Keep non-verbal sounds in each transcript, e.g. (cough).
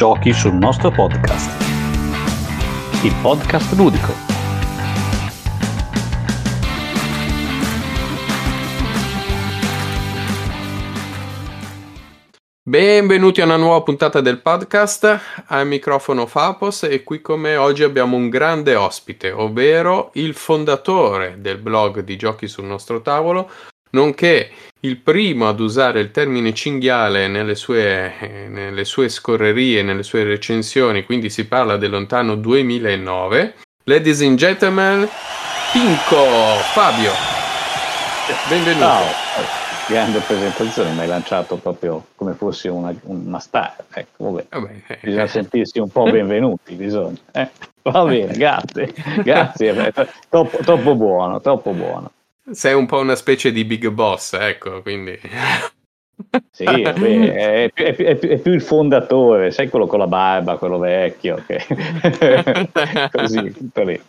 Giochi sul nostro podcast. Il podcast ludico. Benvenuti a una nuova puntata del podcast, al microfono Fapos e qui come oggi abbiamo un grande ospite, ovvero il fondatore del blog di Giochi sul nostro tavolo, nonché il primo ad usare il termine cinghiale nelle sue, eh, nelle sue scorrerie, nelle sue recensioni, quindi si parla del lontano 2009. Ladies and gentlemen, Pinco Fabio, benvenuto. Ciao. Grande presentazione, mi hai lanciato proprio come fossi una, una star. Ecco, vabbè. Vabbè, eh, bisogna sentirsi un po' benvenuti, bisogna. Eh? Va bene, grazie, (laughs) grazie, troppo, troppo buono, troppo buono. Sei un po' una specie di big boss, ecco, quindi... Sì, vabbè, (laughs) è, è, è, è, più il fondatore, sai quello con la barba, quello vecchio, che... (laughs) così, tutto lì.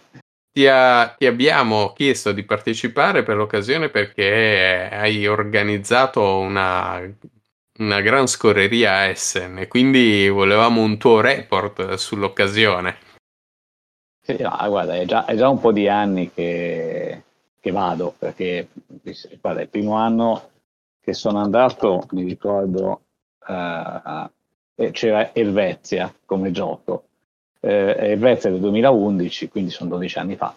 Ti, ha, ti, abbiamo chiesto di partecipare per l'occasione perché hai organizzato una, una gran scorreria a Essen e quindi volevamo un tuo report sull'occasione. Sì, no, guarda, è già, è già un po' di anni che, che vado, perché guarda, il primo anno che sono andato, mi ricordo, uh, c'era Elvezia come gioco. Uh, Elvezia del 2011, quindi sono 12 anni fa.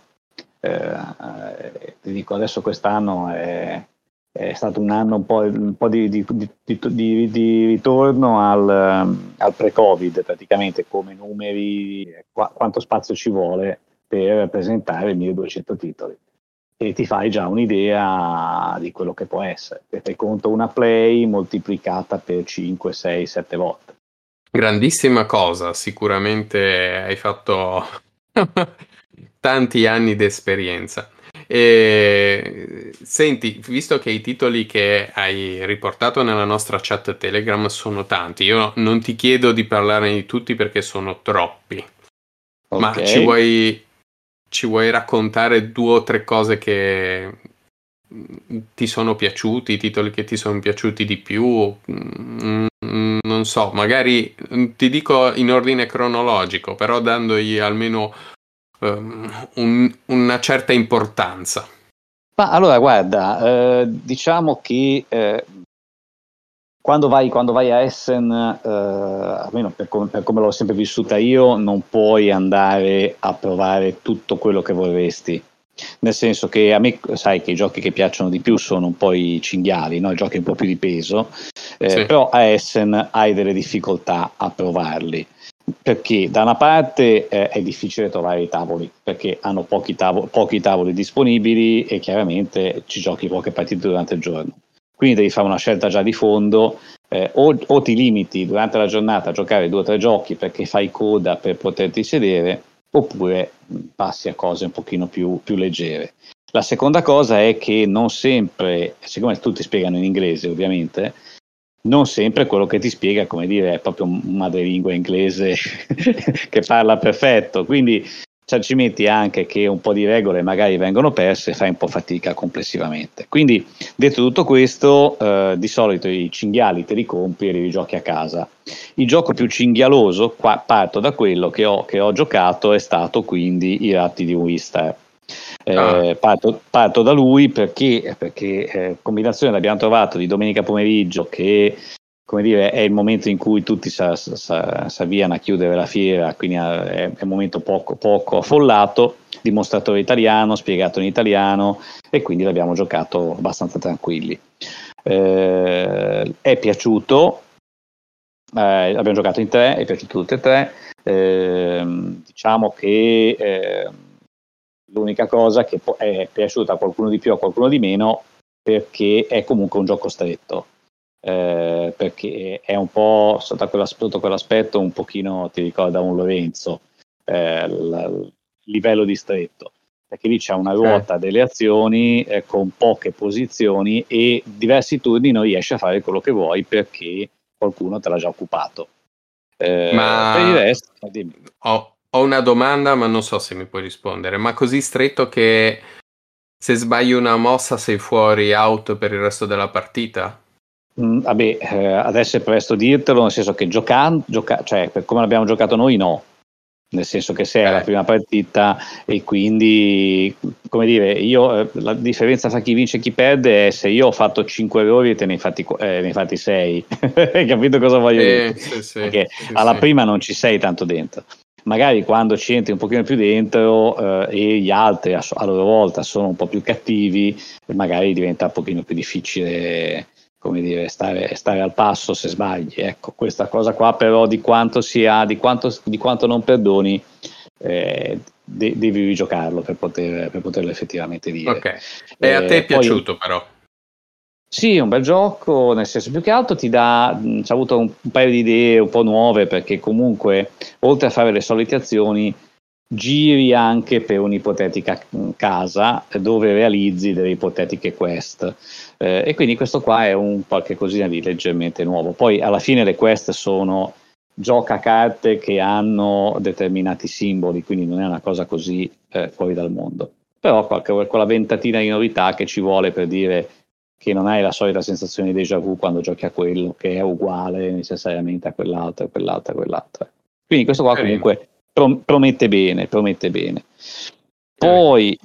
Uh, ti dico, adesso quest'anno è, è stato un anno un po', un po di, di, di, di, ritorno al, al, pre-Covid, praticamente come numeri, qu- quanto spazio ci vuole per presentare 1200 titoli e ti fai già un'idea di quello che può essere. Fai conto una play moltiplicata per 5, 6, 7 volte. Grandissima cosa, sicuramente hai fatto (laughs) tanti anni di esperienza. E, senti, visto che i titoli che hai riportato nella nostra chat Telegram sono tanti, io non ti chiedo di parlare di tutti perché sono troppi. Okay. Ma ci vuoi ci vuoi raccontare due o tre cose che ti sono piaciuti, i titoli che ti sono piaciuti di più? Mm, non so, magari ti dico in ordine cronologico, però dandogli almeno um, un, una certa importanza. Ma allora, guarda, eh, diciamo che eh, quando vai, quando vai, a Essen, eh, almeno per come, per come, l'ho sempre vissuta io, non puoi andare a provare tutto quello che vorresti. Nel senso che a me, sai che i giochi che piacciono di più sono un po' i cinghiali, no? i giochi un po' più di peso, eh, sì. però a Essen hai delle difficoltà a provarli. Perché da una parte eh, è difficile trovare i tavoli, perché hanno pochi, tavoli, pochi tavoli disponibili e chiaramente ci giochi poche partite durante il giorno quindi devi fare una scelta già di fondo, eh, o, o, ti limiti durante la giornata a giocare due o tre giochi perché fai coda per poterti sedere, oppure passi a cose un pochino più, più leggere. La seconda cosa è che non sempre, siccome tutti spiegano in inglese ovviamente, non sempre quello che ti spiega, come dire, è proprio un madrelingua inglese (laughs) che parla perfetto, quindi cioè, ci metti anche che un po' di regole magari vengono perse e fai un po' fatica complessivamente. Quindi, detto tutto questo, eh, di solito i cinghiali te li compri e li giochi a casa. Il gioco più cinghialoso, qua parto da quello che ho, che ho giocato, è stato quindi I ratti di Wistar. Eh, ah. parto, parto, da lui perché, perché eh, combinazione l'abbiamo trovato di domenica pomeriggio che come dire, è il momento in cui tutti si avviano a chiudere la fiera, quindi è, è un momento poco, poco affollato, dimostratore italiano, spiegato in italiano e quindi l'abbiamo giocato abbastanza tranquilli. Eh, è piaciuto, eh, l'abbiamo giocato in tre, è piaciuto tutti e tre. Eh, diciamo che eh, l'unica cosa che è piaciuta a qualcuno di più, a qualcuno di meno, perché è comunque un gioco stretto eh, perché è un po' sotto, sotto quell'aspetto un pochino ti ricorda un Lorenzo, eh, il livello distretto, perché lì c'è una ruota delle azioni eh, con poche posizioni e diversi turni non riesci a fare quello che vuoi perché qualcuno te l'ha già occupato. Eh, ma per il resto, ho, ho una domanda, ma non so se mi puoi rispondere. Ma così stretto che se sbagli una mossa sei fuori out per il resto della partita? Mm, vabbè, eh, adesso è presto dirtelo, nel senso che giocando, gioca- cioè per come l'abbiamo giocato noi, no. Nel senso che sei alla eh. prima partita e quindi, come dire, io eh, la differenza tra chi vince e chi perde è se io ho fatto 5 errori e te ne hai fatti, eh, ne hai fatti 6. hai (laughs) capito cosa voglio dire? Sì, sì, Perché sì, alla prima non ci sei tanto dentro magari quando ci entri un pochino più dentro eh, e gli altri a, a, loro volta sono un po' più cattivi, magari diventa un pochino più difficile come dire, stare, stare, al passo se sbagli. Ecco, questa cosa qua però di quanto sia, di quanto, di quanto non perdoni, eh, de- devi rigiocarlo per, poter, per, poterlo effettivamente dire. Ok, e a te è eh, piaciuto poi, però? Sì, è un bel gioco, nel senso più che altro ti dà, ci ha avuto un, un, paio di idee un po' nuove perché comunque oltre a fare le solite azioni giri anche per un'ipotetica casa dove realizzi delle ipotetiche quest eh, e quindi questo qua è un qualche cosina di leggermente nuovo. Poi alla fine le quest sono gioca carte che hanno determinati simboli, quindi non è una cosa così eh, fuori dal mondo. Però qualche, quella ventatina di novità che ci vuole per dire che non hai la solita sensazione di déjà vu quando giochi a quello che è uguale necessariamente a quell'altro, a quell'altro, a quell'altro. Quindi questo qua comunque promette bene, promette bene. Poi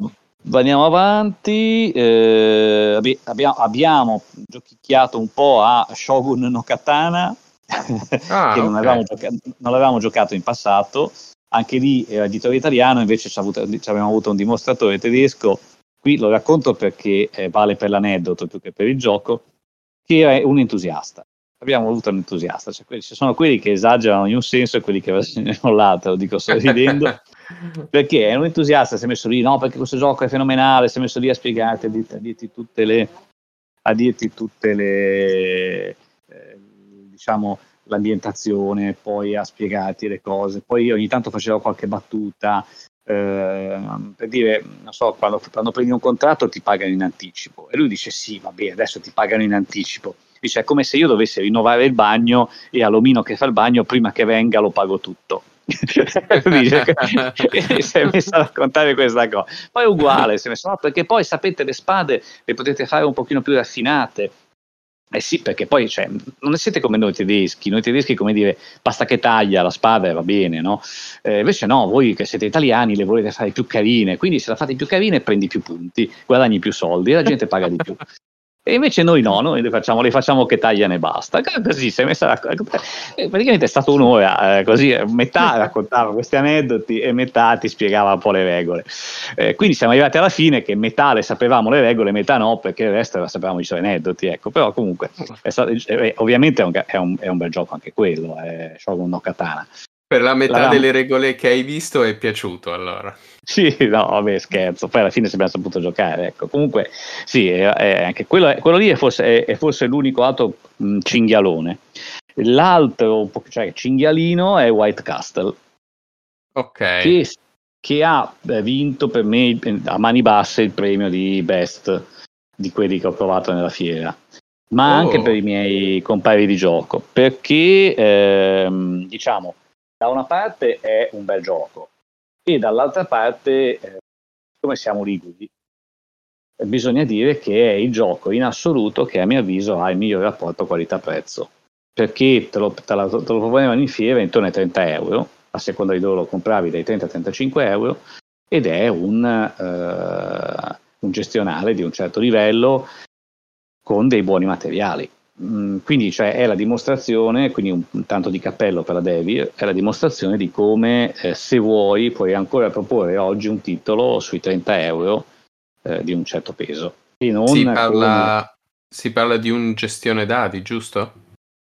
andiamo avanti, eh, abbiamo, abbiamo, giochicchiato un po' a Shogun no Katana, ah, (laughs) che non, okay. avevamo giocato, non l'avevamo giocato in passato, anche lì era editore italiano, invece ci, abbiamo avuto un dimostratore tedesco Qui lo racconto perché eh, vale per l'aneddoto più che per il gioco, che è un entusiasta. Abbiamo avuto un entusiasta, cioè ci sono quelli che esagerano in un senso e quelli che (laughs) versano l'altro, lo dico sorridendo, (laughs) perché è un entusiasta, si è messo lì, no perché questo gioco è fenomenale, si è messo lì a spiegarti, a dirti, a dirti tutte le, a dirti tutte le eh, diciamo, l'ambientazione, poi a spiegarti le cose. Poi ogni tanto facevo qualche battuta, eh, per dire, non so, quando, quando, prendi un contratto ti pagano in anticipo e lui dice sì, va bene, adesso ti pagano in anticipo. Dice è come se io dovessi rinnovare il bagno e all'omino che fa il bagno prima che venga lo pago tutto. (laughs) (laughs) si è messo a raccontare questa cosa. Poi è uguale, si è messo, no, perché poi sapete le spade le potete fare un pochino più raffinate, eh sì, perché poi cioè, non siete come noi tedeschi, noi tedeschi come dire basta che taglia la spada e va bene, no? Eh, invece no, voi che siete italiani le volete fare più carine, quindi se la fate più carine prendi più punti, guadagni più soldi e la gente paga di più. E invece noi no, noi le facciamo, le facciamo che tagliano e basta. Così si è messa a, eh, praticamente è stata un'ora, eh, così metà (laughs) raccontava questi aneddoti e metà ti spiegava un po' le regole. Eh, quindi siamo arrivati alla fine che metà le sapevamo le regole, metà no, perché il resto la sapevamo i suoi aneddoti. Ecco. Però comunque, stato, eh, ovviamente è un, è, un, è un, bel gioco anche quello, è Shogun no Katana. Per la metà la... delle regole che hai visto è piaciuto allora. Sì, no, vabbè, scherzo. Poi alla fine se abbiamo saputo giocare. Ecco. Comunque, sì, è, è anche quello, quello, lì è forse, è, forse l'unico altro mh, cinghialone. L'altro, cioè cinghialino, è White Castle. Ok. Che, che ha eh, vinto per me a mani basse il premio di Best di quelli che ho provato nella fiera ma oh. anche per i miei compari di gioco perché ehm, diciamo da una parte è un bel gioco e dall'altra parte, eh, come siamo liguri, bisogna dire che è il gioco in assoluto che a mio avviso ha il miglior rapporto qualità-prezzo perché te lo, te, lo, te lo proponevano in fiera intorno ai 30 euro a seconda di dove lo compravi dai 30 a 35 euro ed è un, uh, un gestionale di un certo livello con dei buoni materiali Mm, quindi cioè, è la dimostrazione, quindi un, un, tanto di cappello per la Devi, è la dimostrazione di come eh, se vuoi puoi ancora proporre oggi un titolo sui 30 euro eh, di un certo peso. Si, parla, come... si parla di un gestione dadi, giusto?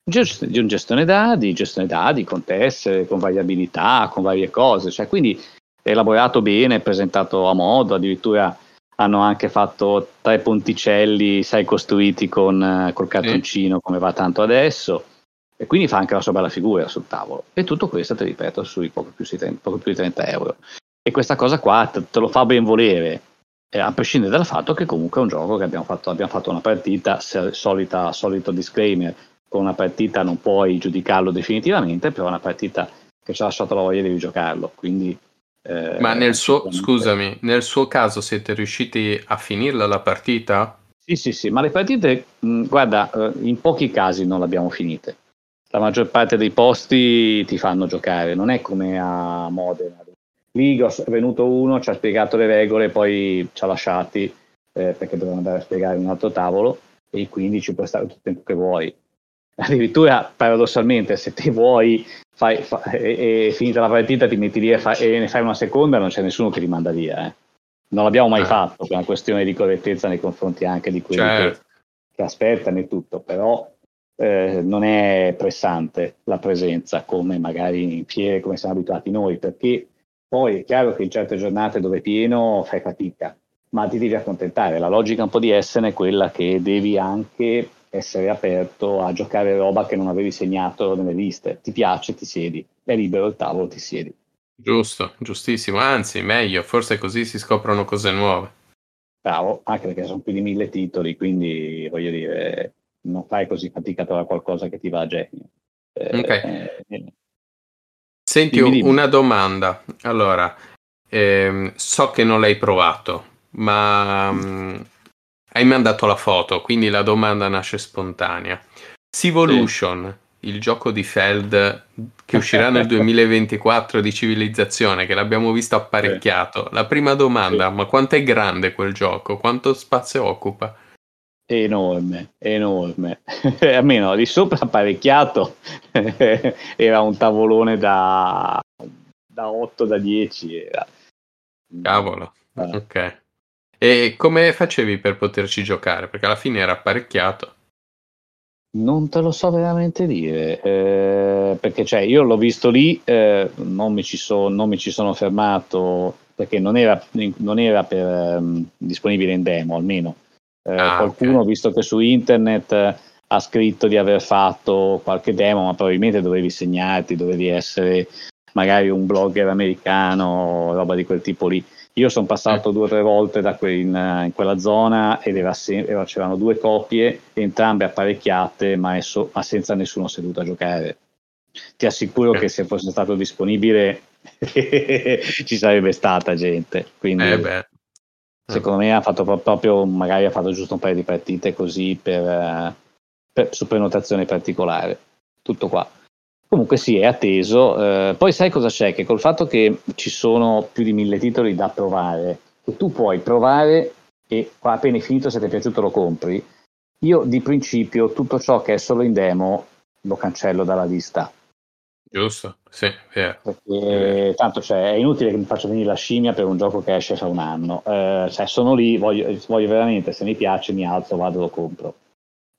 Di un gestione dadi, gestione dadi con tessere, con variabilità, con varie cose, cioè, quindi è elaborato bene, presentato a modo, addirittura hanno anche fatto tre ponticelli, sai, costruiti con eh, col cartoncino sì. come va tanto adesso. E quindi fa anche una sua bella figura sul tavolo. E tutto questo, ti ripeto, sui poco più, poco più di 30 euro. E questa cosa qua te, te lo fa ben volere, eh, a prescindere dal fatto che comunque è un gioco che abbiamo fatto, abbiamo fatto una partita, solita, solito disclaimer, con una partita non puoi giudicarlo definitivamente, però è una partita che ci ha lasciato la voglia di giocarlo. Quindi eh, Ma nel suo, scusami, nel suo caso siete riusciti a finirla la partita? Sì, sì, sì, ma le partite, mh, guarda, eh, in pochi casi non le abbiamo finite. La maggior parte dei posti ti fanno giocare, non è come a Modena. Lì è venuto uno, ci ha spiegato le regole, poi ci ha lasciati eh, perché dovevano andare a spiegare un altro tavolo e quindi ci puoi stare tutto il tempo che vuoi. (laughs) Addirittura, paradossalmente, se ti vuoi fai, fa, e, e, finita la partita ti metti lì e, fa, e, ne fai una seconda, non c'è nessuno che ti manda via. Eh. Non l'abbiamo mai eh. fatto per una questione di correttezza nei confronti anche di quelli certo. che, che, aspettano e tutto, però eh, non è pressante la presenza come magari in fiere, come siamo abituati noi, perché poi è chiaro che in certe giornate dove è pieno fai fatica, ma ti devi accontentare. La logica un po' di Essen è quella che devi anche essere aperto a giocare roba che non avevi segnato nelle liste. Ti piace, ti siedi, è libero il tavolo, ti siedi. Giusto, giustissimo, anzi meglio, forse così si scoprono cose nuove. Bravo, anche perché sono più di mille titoli, quindi voglio dire, non fai così fatica a trovare qualcosa che ti va a genio. Eh, ok. Eh, Senti, dimmi, dimmi. una domanda. Allora, ehm, so che non l'hai provato, ma mm, hai mandato la foto, quindi la domanda nasce spontanea. Civolution, sì. il gioco di Feld che uscirà nel (laughs) 2024 di civilizzazione, che l'abbiamo visto apparecchiato. Sì. La prima domanda, sì. ma quanto è grande quel gioco? Quanto spazio occupa? Enorme, enorme. (laughs) Almeno di sopra apparecchiato (laughs) era un tavolone da, da 8 da 10. Era. Cavolo, ah. ok. E come facevi per poterci giocare? Perché alla fine era apparecchiato. Non te lo so veramente dire, eh, perché cioè, io l'ho visto lì, eh, non, mi so, non, mi ci sono fermato perché non era, non era per, um, disponibile in demo almeno. Eh, ah, qualcuno, okay. visto che su internet eh, ha scritto di aver fatto qualche demo, ma probabilmente dovevi segnarti, dovevi essere magari un blogger americano, roba di quel tipo lì. Io sono passato due o tre volte da que- in, in, quella zona ed era se- era, c'erano due coppie, entrambe apparecchiate, ma, so- ma, senza nessuno seduto a giocare. Ti assicuro che se fosse stato disponibile (laughs) ci sarebbe stata gente. Quindi, eh secondo me ha fatto proprio, magari ha fatto giusto un paio di partite così per, per, su prenotazione particolare. Tutto qua. Comunque sì, è atteso. Eh, poi sai cosa c'è? Che col fatto che ci sono più di mille titoli da provare, che tu puoi provare e appena è finito se ti è piaciuto lo compri, io di principio tutto ciò che è solo in demo lo cancello dalla lista. Giusto, sì, yeah. Perché tanto cioè, è inutile che mi faccia venire la scimmia per un gioco che esce fra un anno. Eh, cioè, sono lì, voglio, voglio veramente, se mi piace mi alzo, vado e lo compro.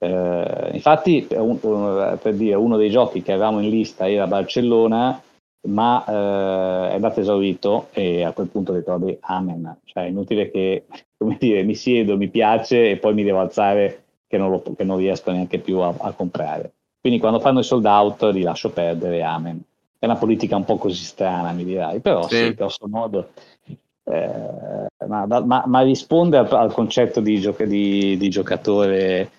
Eh, infatti, un, per dire, uno dei giochi che avevamo in lista era Barcellona, ma eh, è andato esaurito e a quel punto ho detto, vabbè, amen. Cioè, è inutile che, come dire, mi siedo, mi piace e poi mi devo alzare che non, lo, che non riesco neanche più a, a, comprare. Quindi quando fanno i sold out li lascio perdere, amen. È una politica un po' così strana, mi dirai, però sì, sì grosso modo eh, ma, ma, ma, risponde al, al concetto di, gioca- di, di, giocatore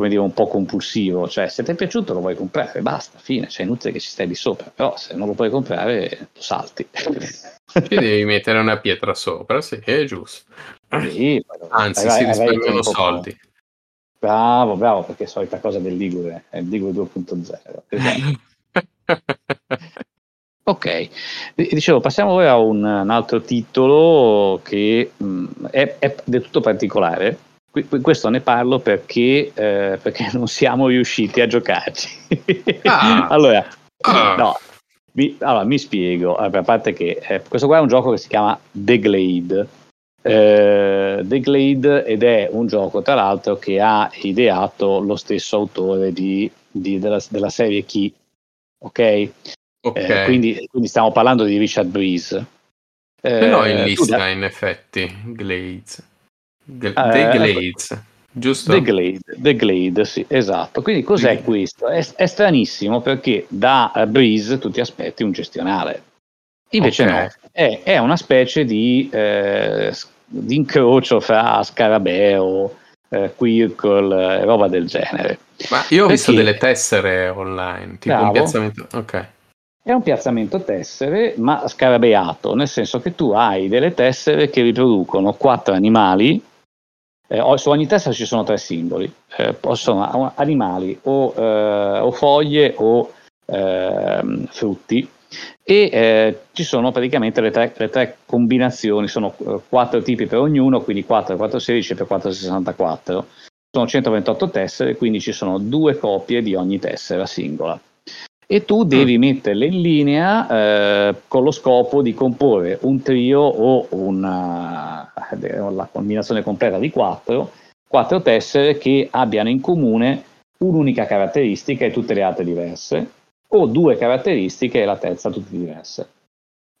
come dire, un po' compulsivo, cioè se ti è piaciuto lo vuoi comprare, basta, fine, cioè inutile che ci stai di sopra, però se non lo puoi comprare lo salti. (laughs) Ci devi mettere una pietra sopra, sì, è giusto. Sì, Anzi, vai, si risparmiano soldi. Bravo, bravo, perché è solita cosa del Ligure, è il Ligure 2.0. Esatto. (laughs) ok, dicevo, passiamo ora a un, un altro titolo che mh, mm, è, è del tutto particolare, questo ne parlo perché, eh, perché, (laughs) non siamo riusciti a giocarci. Ah. allora, ah. No, mi, allora, mi, spiego. A parte che eh, questo qua è un gioco che si chiama The Glade. Eh, The Glade ed è un gioco, tra l'altro, che ha ideato lo stesso autore di, di, della, della, serie Key. Ok? okay. Eh, quindi, quindi, stiamo parlando di Richard Breeze. Eh, no, in lista, da... in effetti, Glades. The, eh, Glades, giusto? The Glade, The Glade, sì, esatto. Quindi cos'è sì. questo? È, è, stranissimo perché da Breeze tu ti aspetti un gestionale. Invece okay. no, è, è, una specie di, eh, di incrocio fra Scarabeo, eh, Quirkle e roba del genere. Ma io ho perché... visto delle tessere online, tipo Bravo. un piazzamento... Ok. È un piazzamento tessere, ma scarabeato, nel senso che tu hai delle tessere che riproducono quattro animali Eh, su ogni tessera ci sono tre simboli, eh, possono animali o, eh, o foglie o ehm, frutti e eh, ci sono praticamente le tre, le tre combinazioni, sono eh, quattro tipi per ognuno, quindi 4 416 per 464. Sono 128 tessere, quindi ci sono due copie di ogni tessera singola. E tu devi mm. metterle in linea eh, con lo scopo di comporre un trio o una, la combinazione completa di quattro, quattro tessere che abbiano in comune un'unica caratteristica e tutte le altre diverse o due caratteristiche e la terza tutte diverse.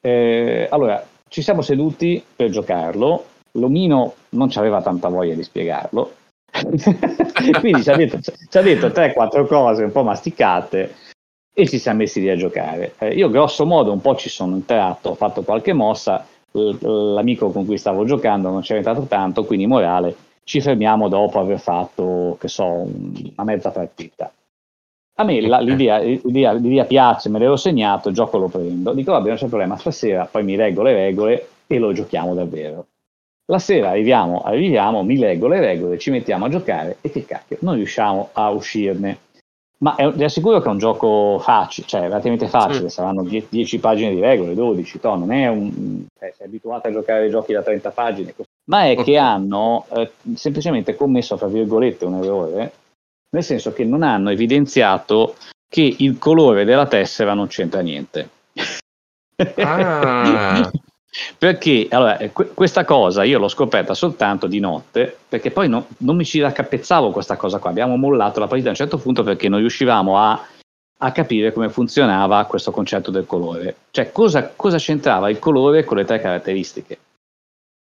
Eh, allora, ci siamo seduti per giocarlo, l'omino non ci aveva tanta voglia di spiegarlo, (laughs) quindi ci ha detto, ci ha detto 3-4 cose un po' masticate e ci siamo messi lì a giocare. Eh, io grosso modo un po' ci sono entrato, ho fatto qualche mossa, l'amico con cui stavo giocando non c'era entrato tanto, quindi morale, ci fermiamo dopo aver fatto, che so, una mezza partita. A me la, l'idea, l'idea, l'idea, piace, me l'ero segnato, il gioco lo prendo. Dico, vabbè, non c'è problema, stasera poi mi leggo le regole e lo giochiamo davvero. La sera arriviamo, arriviamo, mi leggo le regole, ci mettiamo a giocare e che cacchio, non riusciamo a uscirne. Ma è, vi assicuro che è un gioco facile, cioè relativamente facile, sì. saranno 10 pagine di regole, 12, to, non è un... Eh, sei abituato a giocare giochi da 30 pagine, ma è okay. che hanno eh, semplicemente commesso, fra virgolette, un errore nel senso che non hanno evidenziato che il colore della tessera non c'entra niente. Ah. (laughs) perché allora, eh, questa cosa io l'ho scoperta soltanto di notte, perché poi no, non mi ci raccapezzavo questa cosa qua. Abbiamo mollato la partita a un certo punto perché non riuscivamo a, a capire come funzionava questo concetto del colore. Cioè, cosa, cosa c'entrava il colore con le tre caratteristiche?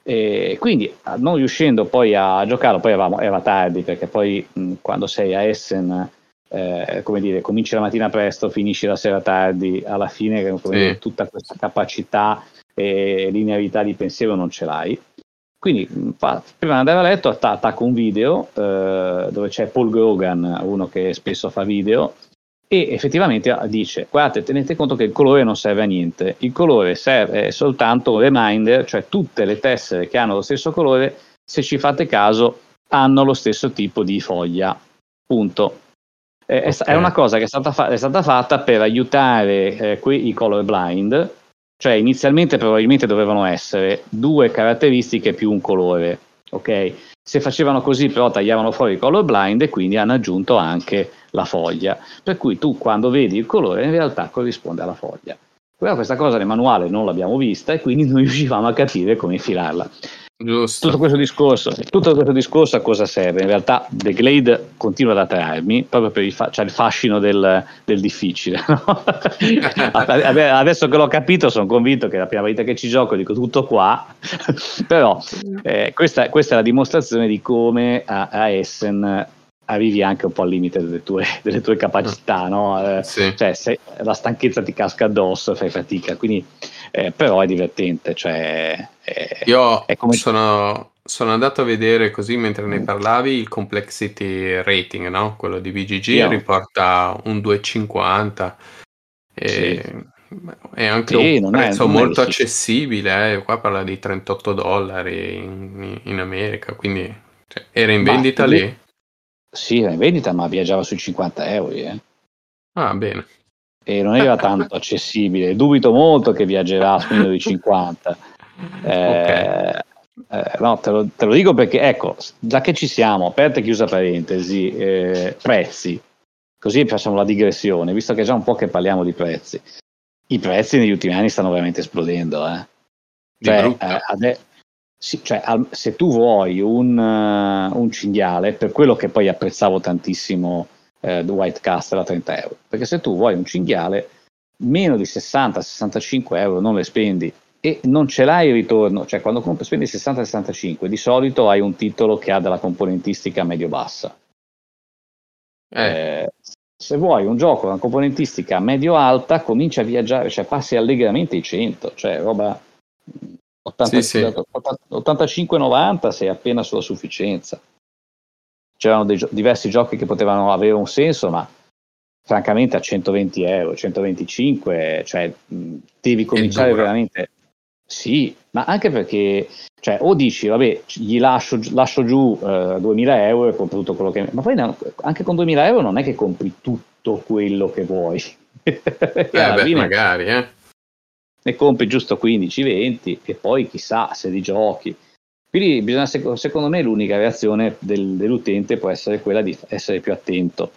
E quindi non riuscendo poi a giocarlo, poi eravamo, era tardi perché poi mh, quando sei a Essen, eh, come dire, cominci la mattina presto, finisci la sera tardi, alla fine sì. dire, tutta questa capacità e linearità di pensiero non ce l'hai. Quindi prima di andare a letto attacco un video eh, dove c'è Paul Grogan, uno che spesso fa video, e effettivamente dice guardate tenete conto che il colore non serve a niente il colore serve soltanto un reminder cioè tutte le tessere che hanno lo stesso colore se ci fate caso hanno lo stesso tipo di foglia punto eh, okay. è, una cosa che è stata, fa- è stata fatta per aiutare eh, qui i color blind cioè inizialmente probabilmente dovevano essere due caratteristiche più un colore ok se facevano così però tagliavano fuori il color blind e quindi hanno aggiunto anche la foglia, per cui tu quando vedi il colore in realtà corrisponde alla foglia. Però questa cosa nel manuale non l'abbiamo vista e quindi non (laughs) riuscivamo a capire come infilarla. Giusto. Tutto questo, discorso, tutto questo discorso a cosa serve? In realtà The Glade continua ad attrarmi proprio per il, fa- cioè il fascino del, del difficile. (laughs) No? Adesso che l'ho capito sono convinto che la prima volta che ci gioco dico tutto qua, (laughs) però eh, questa, questa, è la dimostrazione di come a, a Essen arrivi anche un po' al limite delle tue, delle tue capacità, no? Eh, sì. cioè, se la stanchezza ti casca addosso, fai fatica, quindi, eh, però è divertente. Cioè, è, Io è come... sono, sono, andato a vedere così mentre ne parlavi il complexity rating, no? quello di BGG Io... riporta un 2,50 e sì. è anche sì, un prezzo è, molto accessibile, eh? qua parla di 38 dollari in, in America, quindi cioè, era in vendita Ma, lì? Sì, era in vendita, ma viaggiava sui 50 euro. Eh. Ah, bene. E non era tanto accessibile. Dubito molto che viaggerà a meno di 50. (laughs) Eh, okay. eh, no, te lo, te lo, dico perché, ecco, già che ci siamo, aperta e chiusa parentesi, eh, prezzi, così facciamo la digressione, visto che è già un po' che parliamo di prezzi. I prezzi negli ultimi anni stanno veramente esplodendo. Eh. Cioè, eh, ade- sì, cioè, al, se tu vuoi un, uh, un, cinghiale, per quello che poi apprezzavo tantissimo The White Castle a 30 euro, perché se tu vuoi un cinghiale, meno di 60-65 euro non le spendi e non ce l'hai il ritorno, cioè quando compri, spendi 60-65 di solito hai un titolo che ha della componentistica medio-bassa. Eh. Eh, se vuoi un gioco con una componentistica medio-alta, comincia a viaggiare, cioè passi allegramente i 100, cioè roba 80, sì, sì. 85-90 sei appena sulla sufficienza. C'erano dei, diversi giochi che potevano avere un senso, ma francamente a 120 euro, 125, cioè devi cominciare veramente. Sì, ma anche perché, cioè, o dici, vabbè, gli lascio, lascio giù eh, 2000 euro e compro tutto quello che... Ma poi anche con 2000 euro non è che compri tutto quello che vuoi. (laughs) eh beh, fine, magari, eh. Ne compri giusto 15-20 e poi chissà se li giochi. Quindi bisogna, secondo me l'unica reazione del, dell'utente può essere quella di essere più attento.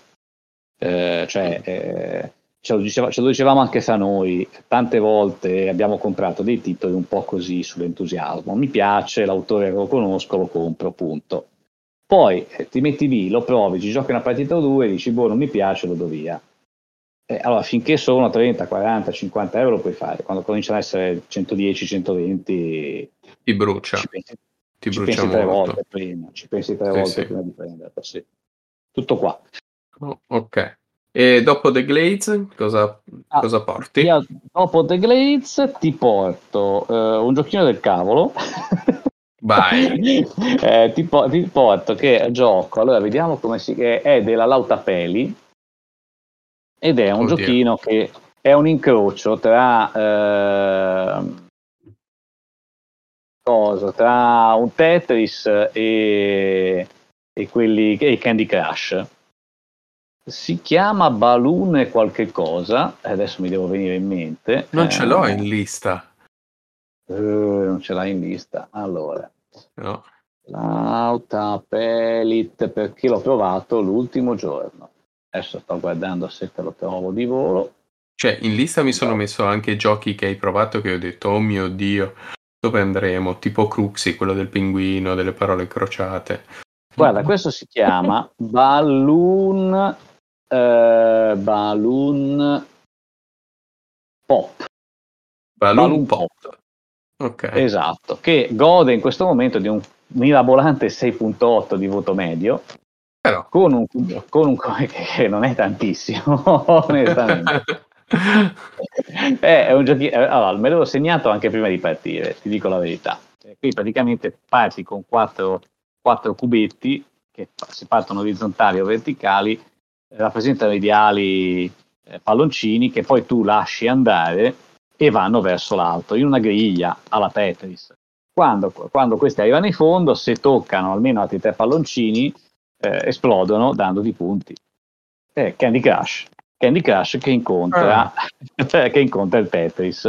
Eh, cioè, eh, ce lo, diceva, ce lo, dicevamo anche fra noi, tante volte abbiamo comprato dei titoli un po' così sull'entusiasmo. Mi piace, l'autore lo conosco, lo compro, punto. Poi eh, ti metti lì, lo provi, ci giochi una partita o due, dici, boh, non mi piace, lo do via. Eh, allora, finché sono 30, 40, 50 euro puoi fare, quando cominciano ad essere 110, 120 ti brucia. Ci pensi, ti ci pensi tre volte prima, ci pensi tre sì, volte sì. prima di prenderlo. Sì. Tutto qua. Oh, ok. E dopo The Glades cosa, ah, cosa porti? Io, dopo The Glades ti porto uh, un giochino del cavolo. Vai. (laughs) eh, ti, po- ti, porto che gioco, allora vediamo come si... è della Lautapeli ed è un Oddio. giochino che è un incrocio tra... Uh, cosa, tra un Tetris e, e quelli e Candy Crush. Si chiama Balloon qualche cosa, adesso mi devo venire in mente. Non eh, ce l'ho in lista. Eh, non ce l'hai in lista. Allora. No. Lauta Pelit, perché l'ho provato l'ultimo giorno. Adesso sto guardando se te lo trovo di volo. Cioè, in lista mi sono messo anche giochi che hai provato che ho detto, oh mio Dio, dove andremo? Tipo Cruxi, quello del pinguino, delle parole incrociate. Guarda, questo si chiama (laughs) Balloon, eh, Balloon Pop. Balloon, Balloon Pop. Pop. Ok. Esatto, che gode in questo momento di un mirabolante 6.8 di voto medio. Però. Con un, con un (laughs) che non è tantissimo, onestamente. (laughs) (laughs) Eh, è un giochino, eh, allora, me l'ho segnato anche prima di partire, ti dico la verità. Qui praticamente parti con quattro, quattro cubetti che si partono orizzontali o verticali, rappresentano ideali eh, palloncini che poi tu lasci andare e vanno verso l'alto in una griglia alla Tetris. Quando, quando questi arrivano in fondo, se toccano almeno altri tre palloncini, eh, esplodono dandoti punti. Eh, Candy Crush. Candy Crush che incontra, ah. (laughs) che incontra il Tetris.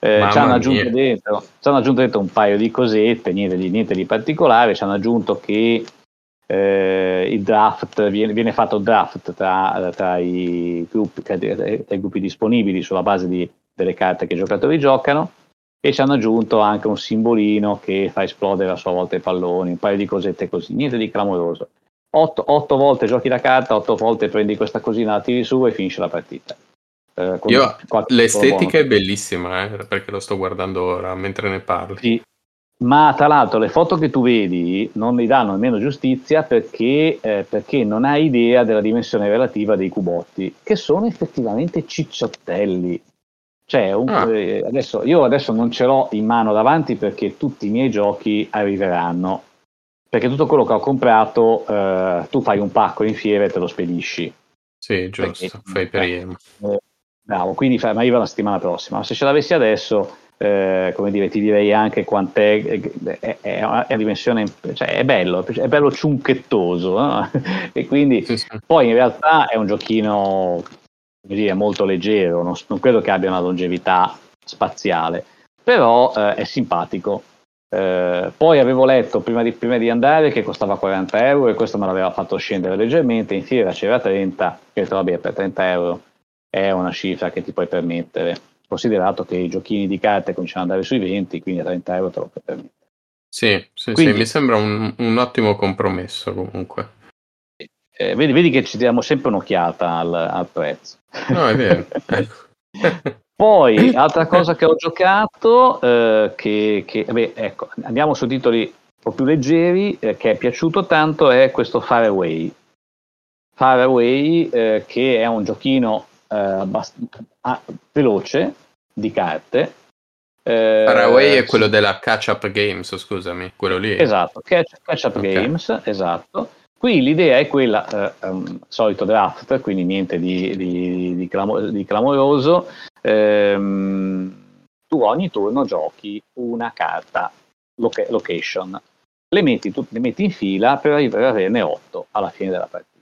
Eh, ci, hanno aggiunto dentro, ci hanno aggiunto dentro un paio di cosette, niente di, niente di particolare, ci hanno aggiunto che eh, il draft viene, viene, fatto draft tra, tra, i gruppi, tra, i gruppi, disponibili sulla base di, delle carte che i giocatori giocano e ci hanno aggiunto anche un simbolino che fa esplodere a sua volta i palloni, un paio di cosette così, niente di clamoroso. 8, 8 volte giochi la carta, 8 volte prendi questa cosina, la tiri su e finisce la partita. Eh, Io, l'estetica è bellissima, eh, perché lo sto guardando ora mentre ne parli. Sì, ma tra l'altro le foto che tu vedi non mi danno nemmeno giustizia perché, eh, perché, non hai idea della dimensione relativa dei cubotti, che sono effettivamente cicciottelli. Cioè, un, ah. eh, adesso, io adesso non ce l'ho in mano davanti perché tutti i miei giochi arriveranno perché tutto quello che ho comprato eh, tu fai un pacco in fiera e te lo spedisci. Sì, giusto, perché, fai per eh, eh, Bravo, quindi fa, ma arriva la settimana prossima. Se ce l'avessi adesso, eh, come dire, ti direi anche quant'è, è, è, è a dimensione, cioè è bello, è bello ciunchettoso, no? (laughs) e quindi sì, sì. poi in realtà è un giochino dire, molto leggero, non, non, credo che abbia una longevità spaziale, però eh, è simpatico eh, poi avevo letto prima di, prima di, andare che costava 40 euro e questo me l'aveva fatto scendere leggermente, in fiera c'era 30, ho detto vabbè per 30 euro è una cifra che ti puoi permettere, considerato che i giochini di carte cominciano ad andare sui 20, quindi a 30 euro te lo puoi permettere. Sì, sì, quindi, sì mi sembra un, un, ottimo compromesso comunque. Eh, vedi, vedi, che ci diamo sempre un'occhiata al, al prezzo. No, è vero. (laughs) (laughs) Poi, (clears throat) altra cosa che ho giocato, eh, che, che beh, ecco, andiamo su titoli un po' più leggeri, eh, che è piaciuto tanto, è questo Far Away. Far Away, eh, che è un giochino eh, abbast- ah, veloce di carte. Eh, Far Away è quello della Catch Up Games, scusami, quello lì. Esatto, Catch, catch Up okay. Games, esatto. Qui l'idea è quella, eh, um, solito draft, quindi niente di, di, di, clamo- di clamoroso, ehm, tu ogni turno giochi una carta loca- location, le metti, tu, le metti in fila per arrivare ad averne 8 alla fine della partita.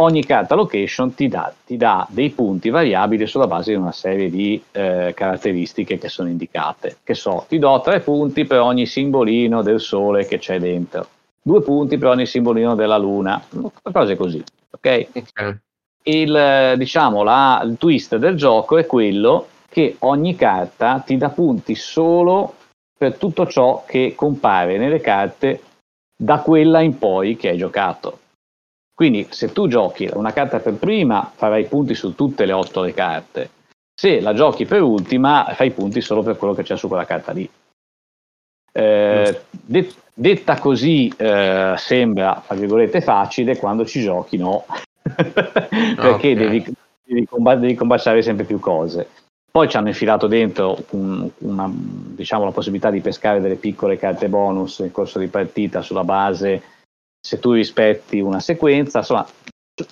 Ogni carta location ti dà, ti dà dei punti variabili sulla base di una serie di eh, caratteristiche che sono indicate. Che so, ti do 3 punti per ogni simbolino del sole che c'è dentro, 2 punti per ogni simbolino della luna, cose così. Ok? okay. Il, diciamo, la, il twist del gioco è quello che ogni carta ti dà punti solo per tutto ciò che compare nelle carte da quella in poi che hai giocato. Quindi se tu giochi una carta per prima farai punti su tutte le otto le carte, se la giochi per ultima fai punti solo per quello che c'è su quella carta lì. Eh, det- detta così eh, sembra, tra virgolette, facile, quando ci giochi no, (laughs) perché okay. devi, devi, comb- devi combaciare sempre più cose. Poi ci hanno infilato dentro un, una, diciamo, la possibilità di pescare delle piccole carte bonus in corso di partita sulla base se tu rispetti una sequenza, insomma,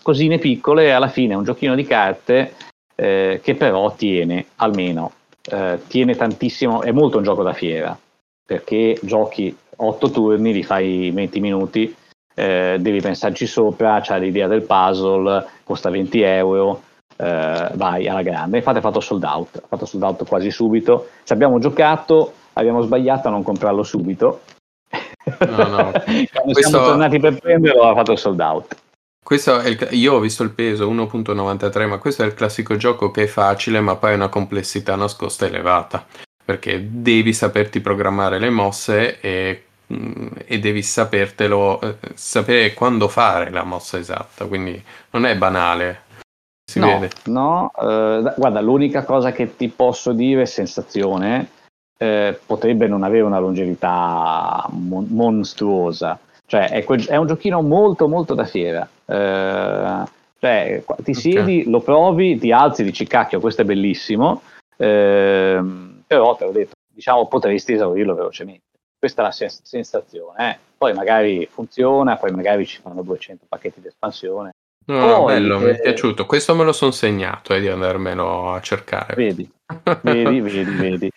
cosine piccole, alla fine è un giochino di carte eh, che però tiene, almeno, eh, tiene tantissimo, è molto un gioco da fiera, perché giochi 8 turni, li fai 20 minuti, eh, devi pensarci sopra, c'hai l'idea del puzzle, costa 20 euro, eh, vai alla grande. Infatti ha fatto sold out, ha fatto sold out quasi subito. Ci abbiamo giocato, abbiamo sbagliato a non comprarlo subito. No, no. (laughs) Quando Questo... siamo tornati per prenderlo ha fatto sold out. Questo il, io ho visto il peso 1.93, ma questo è il classico gioco che è facile, ma poi ha una complessità nascosta elevata. Perché devi saperti programmare le mosse e, mm, e devi sapertelo, eh, sapere quando fare la mossa esatta. Quindi non è banale, si no, vede. No, eh, guarda, l'unica cosa che ti posso dire è sensazione, eh, potrebbe non avere una longevità mon- mostruosa. Cioè, è, que- è, un giochino molto, molto da fiera. Eh, cioè, ti siedi, okay. lo provi, ti alzi, dici cacchio, questo è bellissimo, eh, però te l'ho detto, diciamo, potresti esaurirlo velocemente. Questa è la sens- sensazione. Eh. Poi magari funziona, poi magari ci fanno 200 pacchetti di espansione, No, no, Poi, bello, mi è eh, piaciuto. Questo me lo sono segnato eh, di andarmelo a cercare. Vedi, (laughs) vedi, vedi, vedi.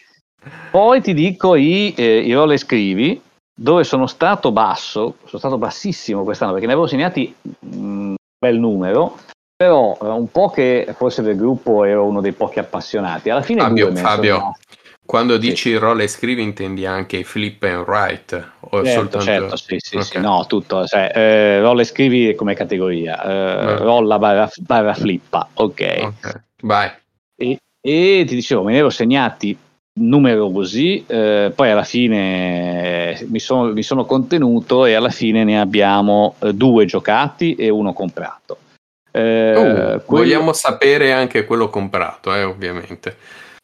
Poi ti dico i, eh, i roll e scrivi, dove sono stato basso, sono stato bassissimo quest'anno perché ne avevo segnati un bel numero, però eh, un po' che forse del gruppo ero uno dei pochi appassionati. Alla fine Fabio, Fabio quando dici sì. roll e scrivi intendi anche flip and write? O certo, soltanto... certo, sì, sì, okay. sì, no, tutto, cioè, eh, roll e scrivi come categoria, eh, rolla barra, barra flippa, ok. okay. Vai. E, e, ti dicevo, me ne ero segnati numero così, eh, poi alla fine eh, mi sono, mi sono, contenuto e alla fine ne abbiamo eh, due giocati e uno comprato. Eh, uh, quello... Vogliamo sapere anche quello comprato, eh, ovviamente.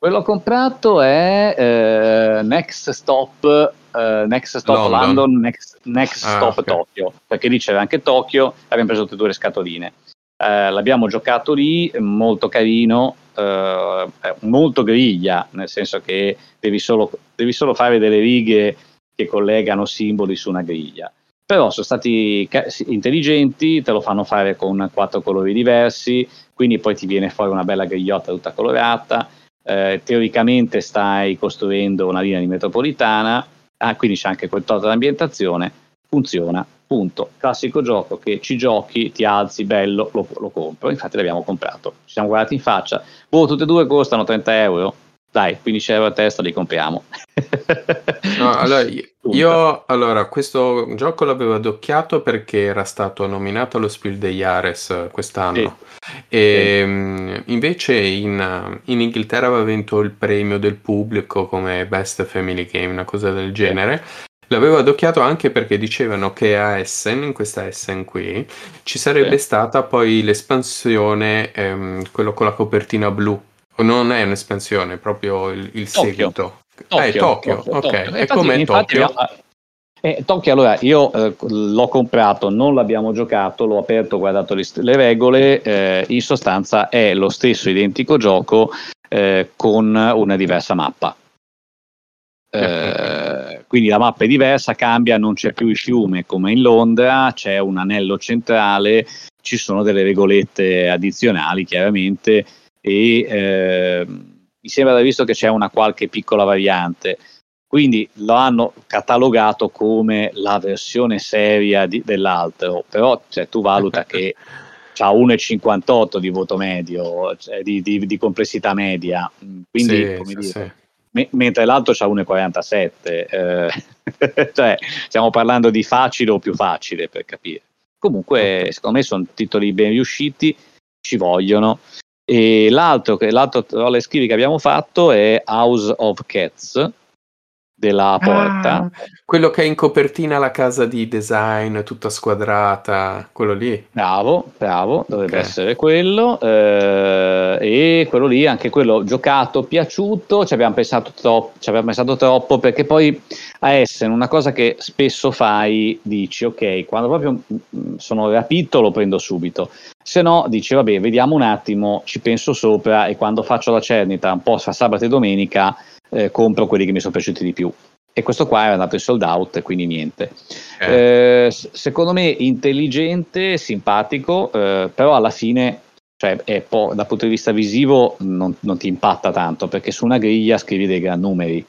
Quello comprato è eh, Next Stop, eh, Next Stop London, London Next, Next ah, Stop okay. Tokyo, perché lì c'era anche Tokyo, abbiamo preso tutte e due le scatoline. Eh, l'abbiamo giocato lì, molto carino, eh, molto griglia, nel senso che devi solo, devi solo fare delle righe che collegano simboli su una griglia però sono stati intelligenti, te lo fanno fare con quattro colori diversi, quindi poi ti viene fuori una bella grigliotta tutta colorata eh, teoricamente stai costruendo una linea di metropolitana, ah, quindi c'è anche quel tot d'ambientazione, funziona, punto. Classico gioco che ci giochi, ti alzi, bello, lo, lo compro, infatti l'abbiamo comprato, ci siamo guardati in faccia, boh, tutte e due costano 30 euro, dai, 15 euro a testa li compriamo. (laughs) no, allora, io, allora, questo gioco l'avevo adocchiato perché era stato nominato allo Spiel degli Ares quest'anno. Sì. E sì. Mm, invece in, in, Inghilterra aveva vinto il premio del pubblico come Best Family Game, una cosa del genere. L'avevo adocchiato anche perché dicevano che a Essen, in questa Essen qui, ci sarebbe sì. stata poi l'espansione, ehm, quello con la copertina blu non è un'espansione, è proprio il, il seguito. Tokyo. È Tokyo, Tokyo, ok. Tokyo. E com'è Tokyo? Eh, Tokyo, allora, io eh, l'ho comprato, non l'abbiamo giocato, l'ho aperto, ho guardato le, le regole, eh, in sostanza è lo stesso identico gioco eh, con una diversa mappa. Eh, quindi la mappa è diversa, cambia, non c'è più il fiume come in Londra, c'è un anello centrale, ci sono delle regolette addizionali chiaramente e eh, mi sembra da visto che c'è una qualche piccola variante. Quindi lo hanno catalogato come la versione seria di, dell'altro, però cioè, tu valuta (laughs) che ha 1,58 di voto medio, cioè, di, di, di, complessità media, quindi sì, come sì, dire, sì. Me, mentre l'altro ha 1,47, eh, (laughs) cioè stiamo parlando di facile o più facile per capire. Comunque, secondo me sono titoli ben riusciti, ci vogliono. E l'altro, l'altro rolle scrivi che abbiamo fatto è House of Cats, della porta. Ah, quello che è in copertina la casa di design tutta squadrata, quello lì. Bravo, bravo, dovrebbe okay. essere quello. Eh, e quello lì, anche quello giocato, piaciuto, ci abbiamo pensato, troppo, ci abbiamo pensato troppo perché poi a Essen una cosa che spesso fai, dici ok, quando proprio mm, sono rapito lo prendo subito. Se no, dici vabbè, vediamo un attimo, ci penso sopra e quando faccio la cernita un po' fra sabato e domenica eh, compro quelli che mi sono piaciuti di più. E questo qua è andato in sold out, quindi niente. Eh. Eh, secondo me intelligente, simpatico, eh, però alla fine, cioè, dal punto di vista visivo, non, non, ti impatta tanto, perché su una griglia scrivi dei gran numeri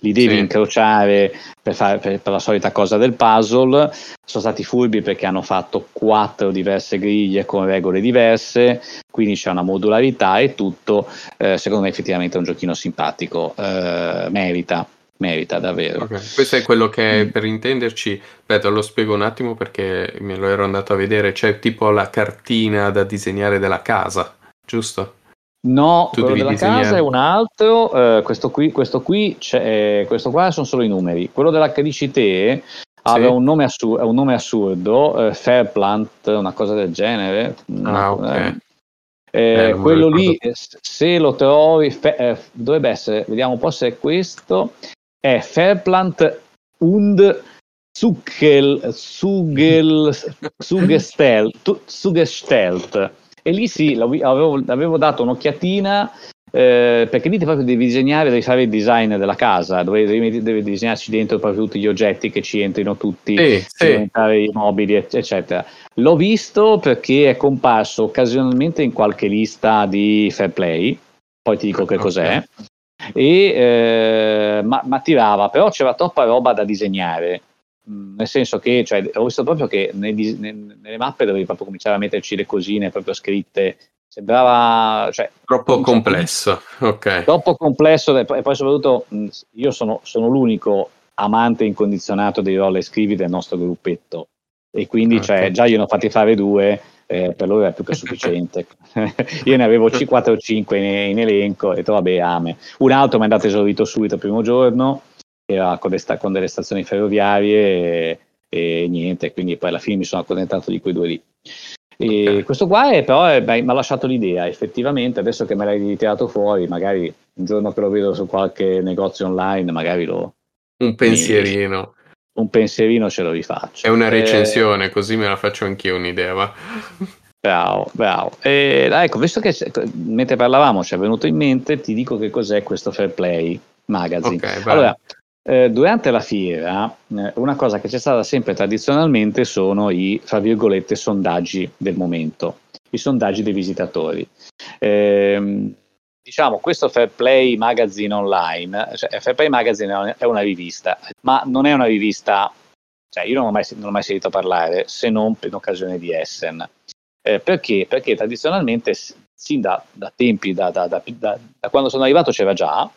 li devi sì. incrociare per, fare, per, per, la solita cosa del puzzle. Sono stati furbi perché hanno fatto quattro diverse griglie con regole diverse, quindi c'è una modularità e tutto. Eh, secondo me, effettivamente è un giochino simpatico. Eh, merita. Merita davvero. Okay. Questo è quello che, mm. per intenderci, aspetta, lo spiego un attimo perché me lo ero andato a vedere. C'è tipo la cartina da disegnare della casa, giusto? No, tu quello della disegnare. casa è un altro, uh, questo, qui, questo, qui eh, questo qua sono solo i numeri. Quello della che dici te aveva un nome, assur- un nome assurdo, uh, Fairplant, una cosa del genere. Ah, ok. Eh, quello lì, se lo trovi, fe- dovrebbe essere, vediamo un po' se è questo, è Fairplant und Sugel, Sugel, (laughs) Sugestelt, Sugestelt e lì sì, avevo, avevo dato un'occhiatina eh, perché lì proprio devi disegnare, devi fare il design della casa, dove devi, devi disegnarci dentro proprio tutti gli oggetti che ci entrino tutti, sì, sì. i mobili, eccetera. L'ho visto perché è comparso occasionalmente in qualche lista di fair play, poi ti dico che okay. cos'è, e, eh, ma, ma tirava, però c'era troppa roba da disegnare nel senso che cioè, ho visto proprio che nei, nelle mappe dovevi proprio cominciare a metterci le cosine proprio scritte. Sembrava cioè, troppo complesso ok. Troppo complesso e poi, soprattutto io sono, sono, l'unico amante incondizionato dei roll e scrivi del nostro gruppetto. E quindi okay. cioè, già io ne ho fatti fare due eh, per loro è più che (laughs) sufficiente. (laughs) Io ne avevo 4 o 5 in, in elenco e ho detto vabbè ame. Un altro mi è andato esaurito subito il primo giorno era con, sta- con delle stazioni ferroviarie e, e, niente, quindi poi alla fine mi sono accontentato di quei due lì. E okay. Questo qua è, però mi ha lasciato l'idea, effettivamente, adesso che me l'hai tirato fuori, magari un giorno che lo vedo su qualche negozio online, magari lo... Un pensierino. Mi, un pensierino ce lo rifaccio. È una recensione, eh, così me la faccio anch'io un'idea, va. Bravo, bravo. E, ecco, visto che mentre parlavamo ci è venuto in mente, ti dico che cos'è questo Fair Play Magazine. Okay, allora, eh, durante la fiera, eh, una cosa che c'è stata sempre tradizionalmente sono i, fra virgolette, sondaggi del momento, i sondaggi dei visitatori. Eh, diciamo, questo Fair Play Magazine Online, cioè, Fair Play Magazine è una rivista, ma non è una rivista, cioè io non ho mai, non ho mai sentito parlare, se non in occasione di Essen. Eh, perché? Perché tradizionalmente, sin da, da tempi, da, da, da, quando sono arrivato c'era già,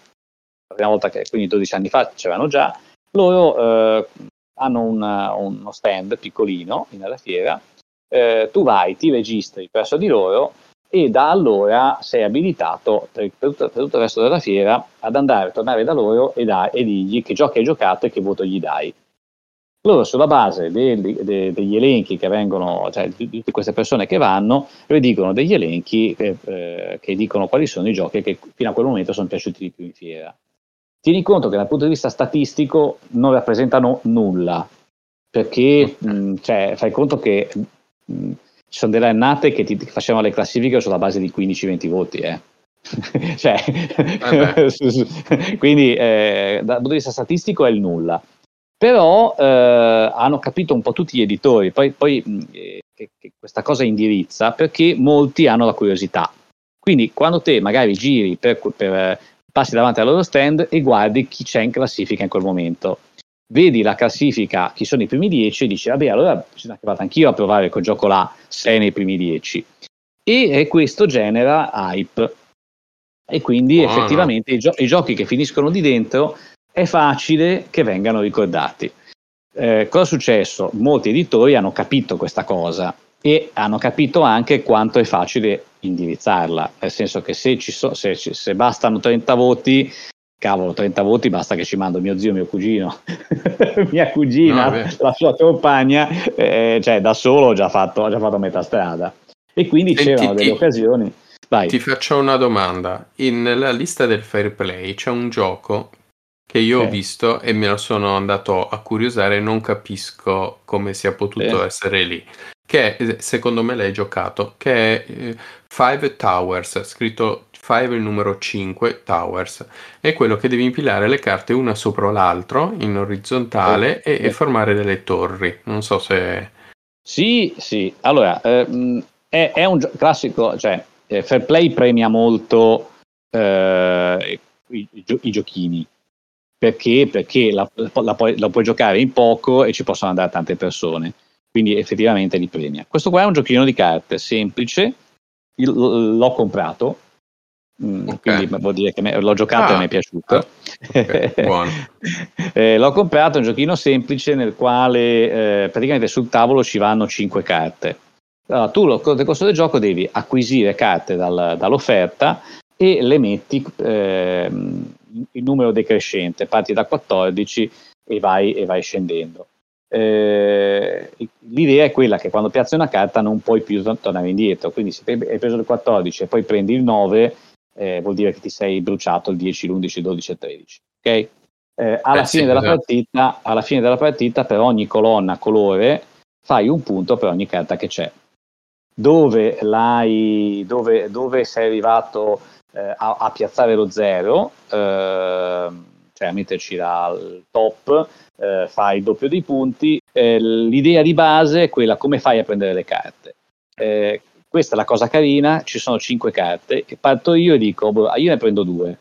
la prima volta che, quindi 12 anni fa c'erano già, loro eh, hanno una, uno stand piccolino nella fiera, eh, tu vai, ti registri presso di loro e da allora sei abilitato per, per, tutto, per, tutto, il resto della fiera ad andare tornare da loro e, da, e dirgli che giochi hai giocato e che voto gli dai. Loro sulla base dei, degli elenchi che vengono, cioè di tutte queste persone che vanno, redigono degli elenchi che, eh, che dicono quali sono i giochi che fino a quel momento sono piaciuti di più in fiera tieni conto che dal punto di vista statistico non rappresentano nulla, perché mh, mm, cioè, fai conto che mh, mm, ci sono delle annate che ti facevano le classifiche sulla base di 15-20 voti. Eh. (laughs) cioè, (laughs) quindi eh, dal punto di vista statistico è il nulla. Però eh, hanno capito un po' tutti gli editori, poi, poi mh, mm, eh, che, che questa cosa indirizza perché molti hanno la curiosità Quindi quando te magari giri per, per passi davanti al loro stand e guardi chi c'è in classifica in quel momento. Vedi la classifica, chi sono i primi 10 e dici, vabbè, allora sono arrivato anch'io a provare quel gioco là, sei nei primi 10. E, e questo genera hype. E quindi oh, effettivamente i, gio- i, giochi che finiscono di dentro è facile che vengano ricordati. Eh, cosa è successo? Molti editori hanno capito questa cosa e hanno capito anche quanto è facile indirizzarla, nel senso che se, ci so, se, se bastano 30 voti, cavolo, 30 voti basta che ci mando mio zio, mio cugino, (laughs) mia cugina, no, la sua compagna, eh, cioè da solo ho già fatto, ho già fatto metà strada. E quindi Senti, c'erano delle occasioni. Vai. Ti faccio una domanda. In, nella lista del fair play c'è un gioco che io okay. ho visto e me lo sono andato a curiosare non capisco come sia potuto eh. essere lì che eh, secondo me l'hai giocato, che è eh, Five Towers, scritto 5 il numero 5 Towers, è quello che devi impilare le carte una sopra l'altro in orizzontale e, e, formare delle torri. Non so se... Sì, sì, allora ehm, è, è, un gio- classico, cioè eh, Fair Play premia molto eh, i, i, i, giochini. Perché? Perché la, la, puoi, la puoi giocare in poco e ci possono andare tante persone quindi effettivamente li premia. Questo qua è un giochino di carte semplice, l'ho comprato, mm, okay. quindi vuol dire che l'ho giocato ah, e mi è piaciuto. Ah, okay, (laughs) eh, l'ho comprato, è un giochino semplice nel quale eh, praticamente sul tavolo ci vanno 5 carte. Allora, tu nel corso del gioco devi acquisire carte dal, dall'offerta e le metti eh, in numero decrescente, parti da 14 e vai, e vai scendendo eh, l'idea è quella che quando piazzi una carta non puoi più tornare indietro, quindi se hai preso il 14 e poi prendi il 9, eh, vuol dire che ti sei bruciato il 10, l'11, il 12 e il 13. Okay? Eh, alla, fine sì, partita, alla, fine della partita, per ogni colonna colore, fai un punto per ogni carta che c'è. Dove, dove, dove sei arrivato eh, a, a, piazzare lo 0, ehm, cioè a metterci dal top, eh, fai il doppio dei punti. Eh, l'idea di base è quella come fai a prendere le carte. Eh, questa è la cosa carina, ci sono cinque carte e parto io e dico, boh, io ne prendo due.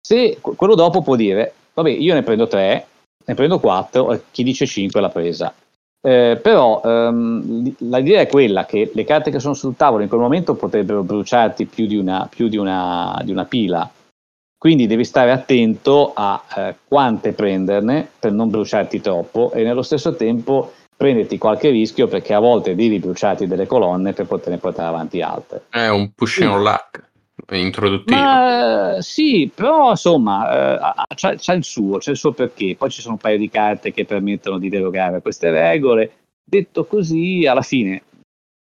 Se quello dopo può dire, vabbè, io ne prendo tre, ne prendo quattro, chi dice cinque l'ha presa. Eh, però ehm, l'idea è quella che le carte che sono sul tavolo in quel momento potrebbero bruciarti più di una, più di una, di una pila quindi devi stare attento a eh, quante prenderne per non bruciarti troppo e nello stesso tempo prenderti qualche rischio perché a volte devi bruciarti delle colonne per poterne portare avanti altre. È un push and luck introduttivo. Ma, sì, però insomma eh, c'è, c'è, il suo, c'è il suo perché. Poi ci sono un paio di carte che permettono di derogare a queste regole. Detto così, alla fine, il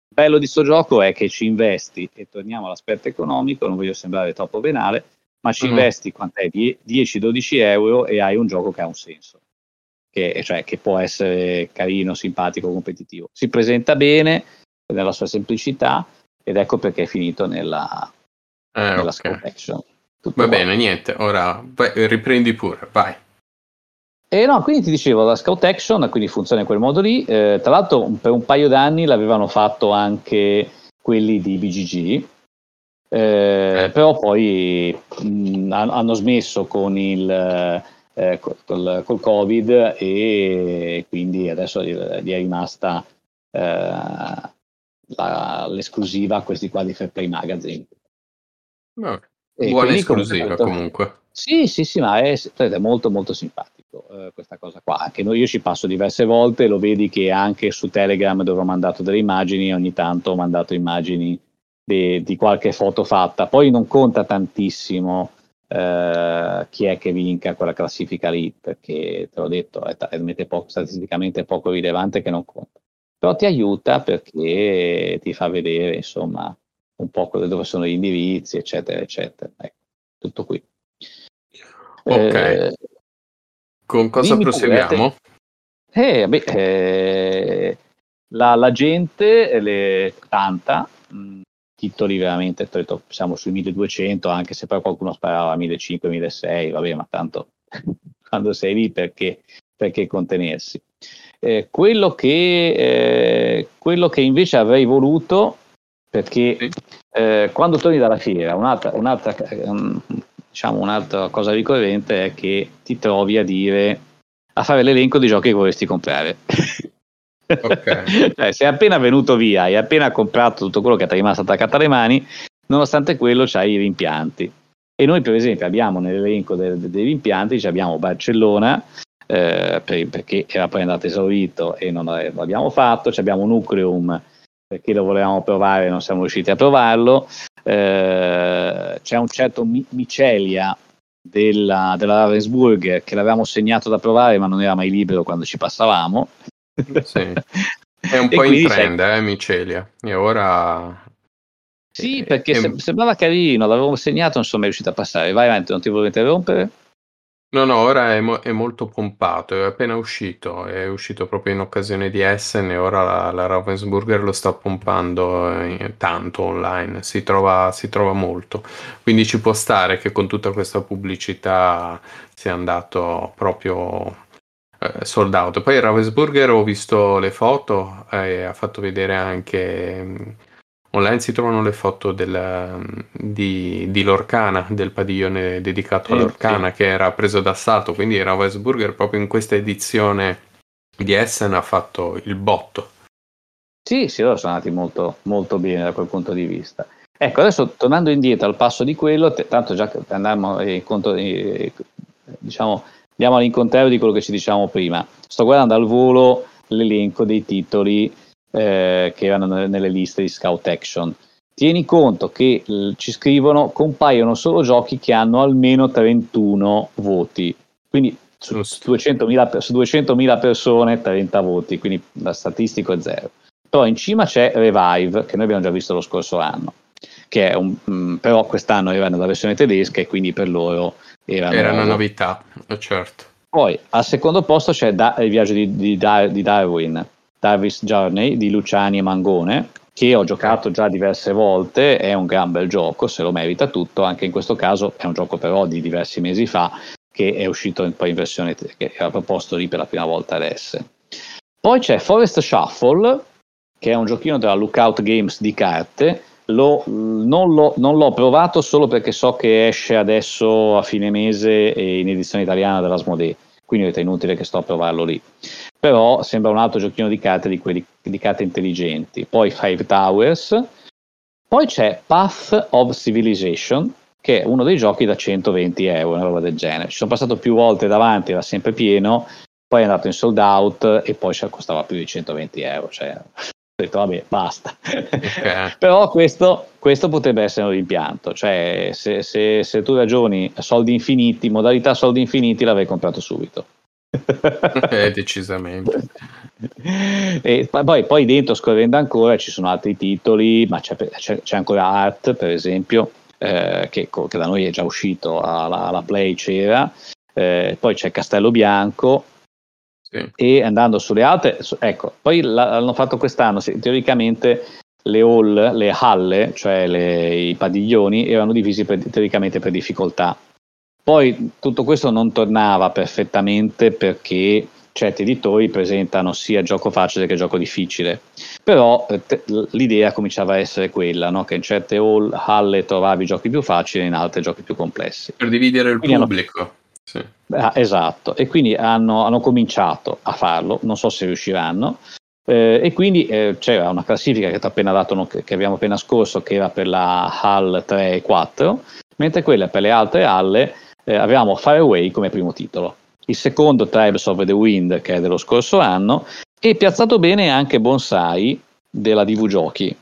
bello di questo gioco è che ci investi e torniamo all'aspetto economico, non voglio sembrare troppo venale, ma ci mm. investi quant'è? 10-12 euro e hai un gioco che ha un senso, che, cioè, che può essere carino, simpatico, competitivo. Si presenta bene nella sua semplicità ed ecco perché è finito nella, eh, nella okay. Scout Action. Tutto Va qua. bene, niente, ora vai, riprendi pure, vai. E no, quindi ti dicevo, la Scout Action quindi funziona in quel modo lì. Eh, tra l'altro, per un paio d'anni l'avevano fatto anche quelli di BGG, eh, però poi mh, hanno smesso con il, eh, col, col, Covid e quindi adesso gli è rimasta eh, la, l'esclusiva a questi qua di Fair Play Magazine. No, buona esclusiva comunque, comunque. Sì, sì, sì, ma è, è molto molto simpatico eh, questa cosa qua. Anche noi, io ci passo diverse volte, lo vedi che anche su Telegram dove ho mandato delle immagini, ogni tanto ho mandato immagini di, di qualche foto fatta. Poi non conta tantissimo eh, chi è che vinca quella classifica lì, perché te l'ho detto, è talmente poco, statisticamente poco rilevante che non conta. Però ti aiuta perché ti fa vedere, insomma, un po' dove sono gli indirizzi, eccetera, eccetera. Ecco, tutto qui. Ok. Eh, Con cosa proseguiamo? Eh, beh, eh, la, la, gente, le, tanta, mh, mm, titoli veramente, siamo sui 1200, anche se poi qualcuno sparava a 1500, 1600, vabbè, ma tanto (laughs) quando sei lì perché, perché contenersi. Eh, quello, che, eh, quello che invece avrei voluto perché eh, quando torni dalla fiera, un'altra, un'altra, ehm, diciamo, un'altra cosa ricorrente è che ti trovi a dire a fare l'elenco di giochi che vorresti comprare. (laughs) Ok. (laughs) Cioè, sei appena venuto via, hai appena comprato tutto quello che ti è rimasto attaccato alle mani, nonostante quello c'hai i rimpianti. E noi, per esempio, abbiamo nell'elenco de- de- dei rimpianti, abbiamo Barcellona, eh, per- perché era poi andato esaurito e non l'abbiamo fatto, abbiamo Nucleum perché lo volevamo provare e non siamo riusciti a provarlo, eh, c'è un certo Mi- Micelia della, della Ravensburger che l'avevamo segnato da provare ma non era mai libero quando ci passavamo. Sì. È un E po' in quindi sai- trend, eh, Micelia. E ora... Sì, Eh, perché se- sembrava carino, l'avevo segnato, non sono mai riuscito a passare. Vai avanti, non ti volevo interrompere? No, no, ora è, mo- è molto pompato, è appena uscito, è uscito proprio in occasione di Essen e ora la, la Ravensburger lo sta pompando eh, tanto online, si trova, si trova molto. Quindi ci può stare che con tutta questa pubblicità sia andato proprio eh, sold out. Poi Ravensburger ho visto le foto e ha fatto vedere anche... mh, Online si trovano le foto del, di, di Lorcana, del padiglione dedicato Sì, a Lorcana, che era preso d'assalto, quindi Ravensburger proprio in questa edizione di Essen ha fatto il botto. Sì, sì, loro sono andati molto, molto bene da quel punto di vista. Ecco, adesso tornando indietro al passo di quello, tanto già che andiamo incontro, eh, diciamo, andiamo all'incontrario di quello che ci diciamo prima. Sto guardando al volo l'elenco dei titoli eh, che erano nelle- liste di Scout Action. Tieni conto che eh, ci scrivono compaiono solo giochi che hanno almeno 31 voti, quindi su Giusto. 200.000, per- su 200.000 persone 30 voti, quindi la statistico è zero. Però in cima c'è Revive, che noi abbiamo già visto lo scorso anno, che è un, mm, però quest'anno era nella versione tedesca e quindi per loro era, Era una novità, eh, certo. Poi al secondo posto c'è Da- il viaggio di, di di Darwin, Darwin's Journey di Luciani e Mangone, che ho giocato già diverse volte, è un gran bel gioco, se lo merita tutto, anche in questo caso è un gioco però di diversi mesi fa, che è uscito in- poi in versione che era proposto lì per la prima volta adesso. Poi c'è Forest Shuffle, che è un giochino della Lookout Games di carte. Lo- non, l'ho, non l'ho provato solo perché so che esce adesso a fine mese in edizione italiana dell'Asmodee, quindi è inutile che sto a provarlo lì. Però sembra un altro giochino di carte di quelli di carte intelligenti. Poi Five Towers. Poi c'è Path of Civilization, che è uno dei giochi da 120 euro, una roba del genere. Ci sono passato più volte davanti, era sempre pieno, poi è andato in sold out e poi costava più di 120 euro. Cioè, ho detto, vabbè, basta. Ok. (laughs) Però questo, questo potrebbe essere un rimpianto, cioè se, se- se tu ragioni soldi infiniti, modalità soldi infiniti, l'avrei comprato subito. (laughs) Eh, decisamente. (laughs) E poi, poi dentro scorrendo ancora ci sono altri titoli, ma c'è, c'è- c'è ancora Art per esempio, eh, che, che da noi è già uscito alla, alla Play c'era, Eh, poi c'è Castello Bianco Sì. e andando sulle altre, ecco, poi l'hanno fatto quest'anno, sì, teoricamente le hall, le halle, cioè le- i padiglioni, erano divisi per- teoricamente per difficoltà. Poi tutto questo non tornava perfettamente perché certi editori presentano sia gioco facile che gioco difficile, però eh, te- l'idea cominciava a essere quella, no? che in certe hall, halle trovavi giochi più facili, in altre giochi più complessi. Per dividere il Quindi hanno- pubblico. Sì. Ah, esatto, e quindi hanno, hanno cominciato a farlo, non so se riusciranno. eh, e quindi eh, c'era una classifica che dato, che abbiamo appena scorso, che era per la HAL 3 e 4, mentre quella per le altre halle eh, avevamo Fireway come primo titolo. Il secondo Tribes of the Wind, che è dello scorso anno, e piazzato bene anche Bonsai della DV Giochi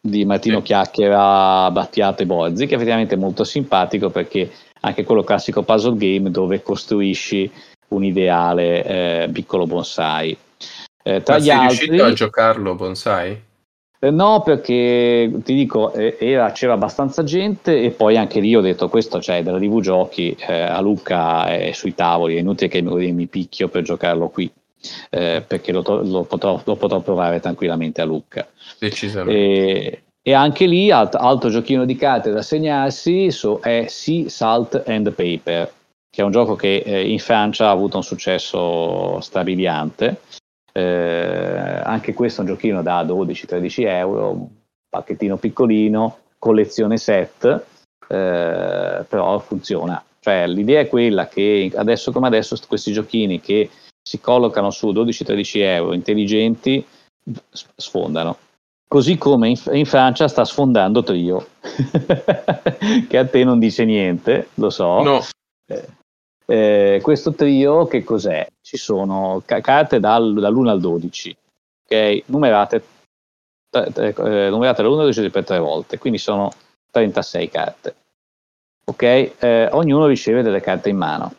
di Martino Sì. Chiacchiera, Battiato e Borzi, che effettivamente è molto simpatico perché anche quello classico puzzle game dove costruisci un ideale eh, piccolo bonsai. Eh, tra Ma gli sei altri, riuscito a giocarlo, Bonsai? eh, no, perché ti dico, eh, era- c'era abbastanza gente e poi anche lì ho detto questo c'è della TV Giochi, eh, a Lucca è sui tavoli, è inutile che mi, mi picchio per giocarlo qui, eh, perché lo, to- lo potrò, lo potrò provare tranquillamente a Lucca. Decisamente. E, e anche lì alt- altro giochino di carte da segnarsi so- è Sea, Salt and Paper, che è un gioco che eh, in Francia ha avuto un successo strabiliante. Eh, anche questo è un giochino da 12-13 euro, pacchettino piccolino, collezione set, eh, però funziona. Cioè, l'idea è quella che adesso come adesso questi giochini che si collocano su 12-13 euro intelligenti sfondano. Così come in, in Francia sta sfondando Trio, (laughs) che a te non dice niente, lo so. No. Eh, eh, questo trio che cos'è? Ci sono ca- carte dal, dall'1 al 12, ok? Numerate, t- t- eh, numerate dall'1 al 12 per tre volte, quindi sono 36 carte. Ok? Eh, ognuno riceve delle carte in mano.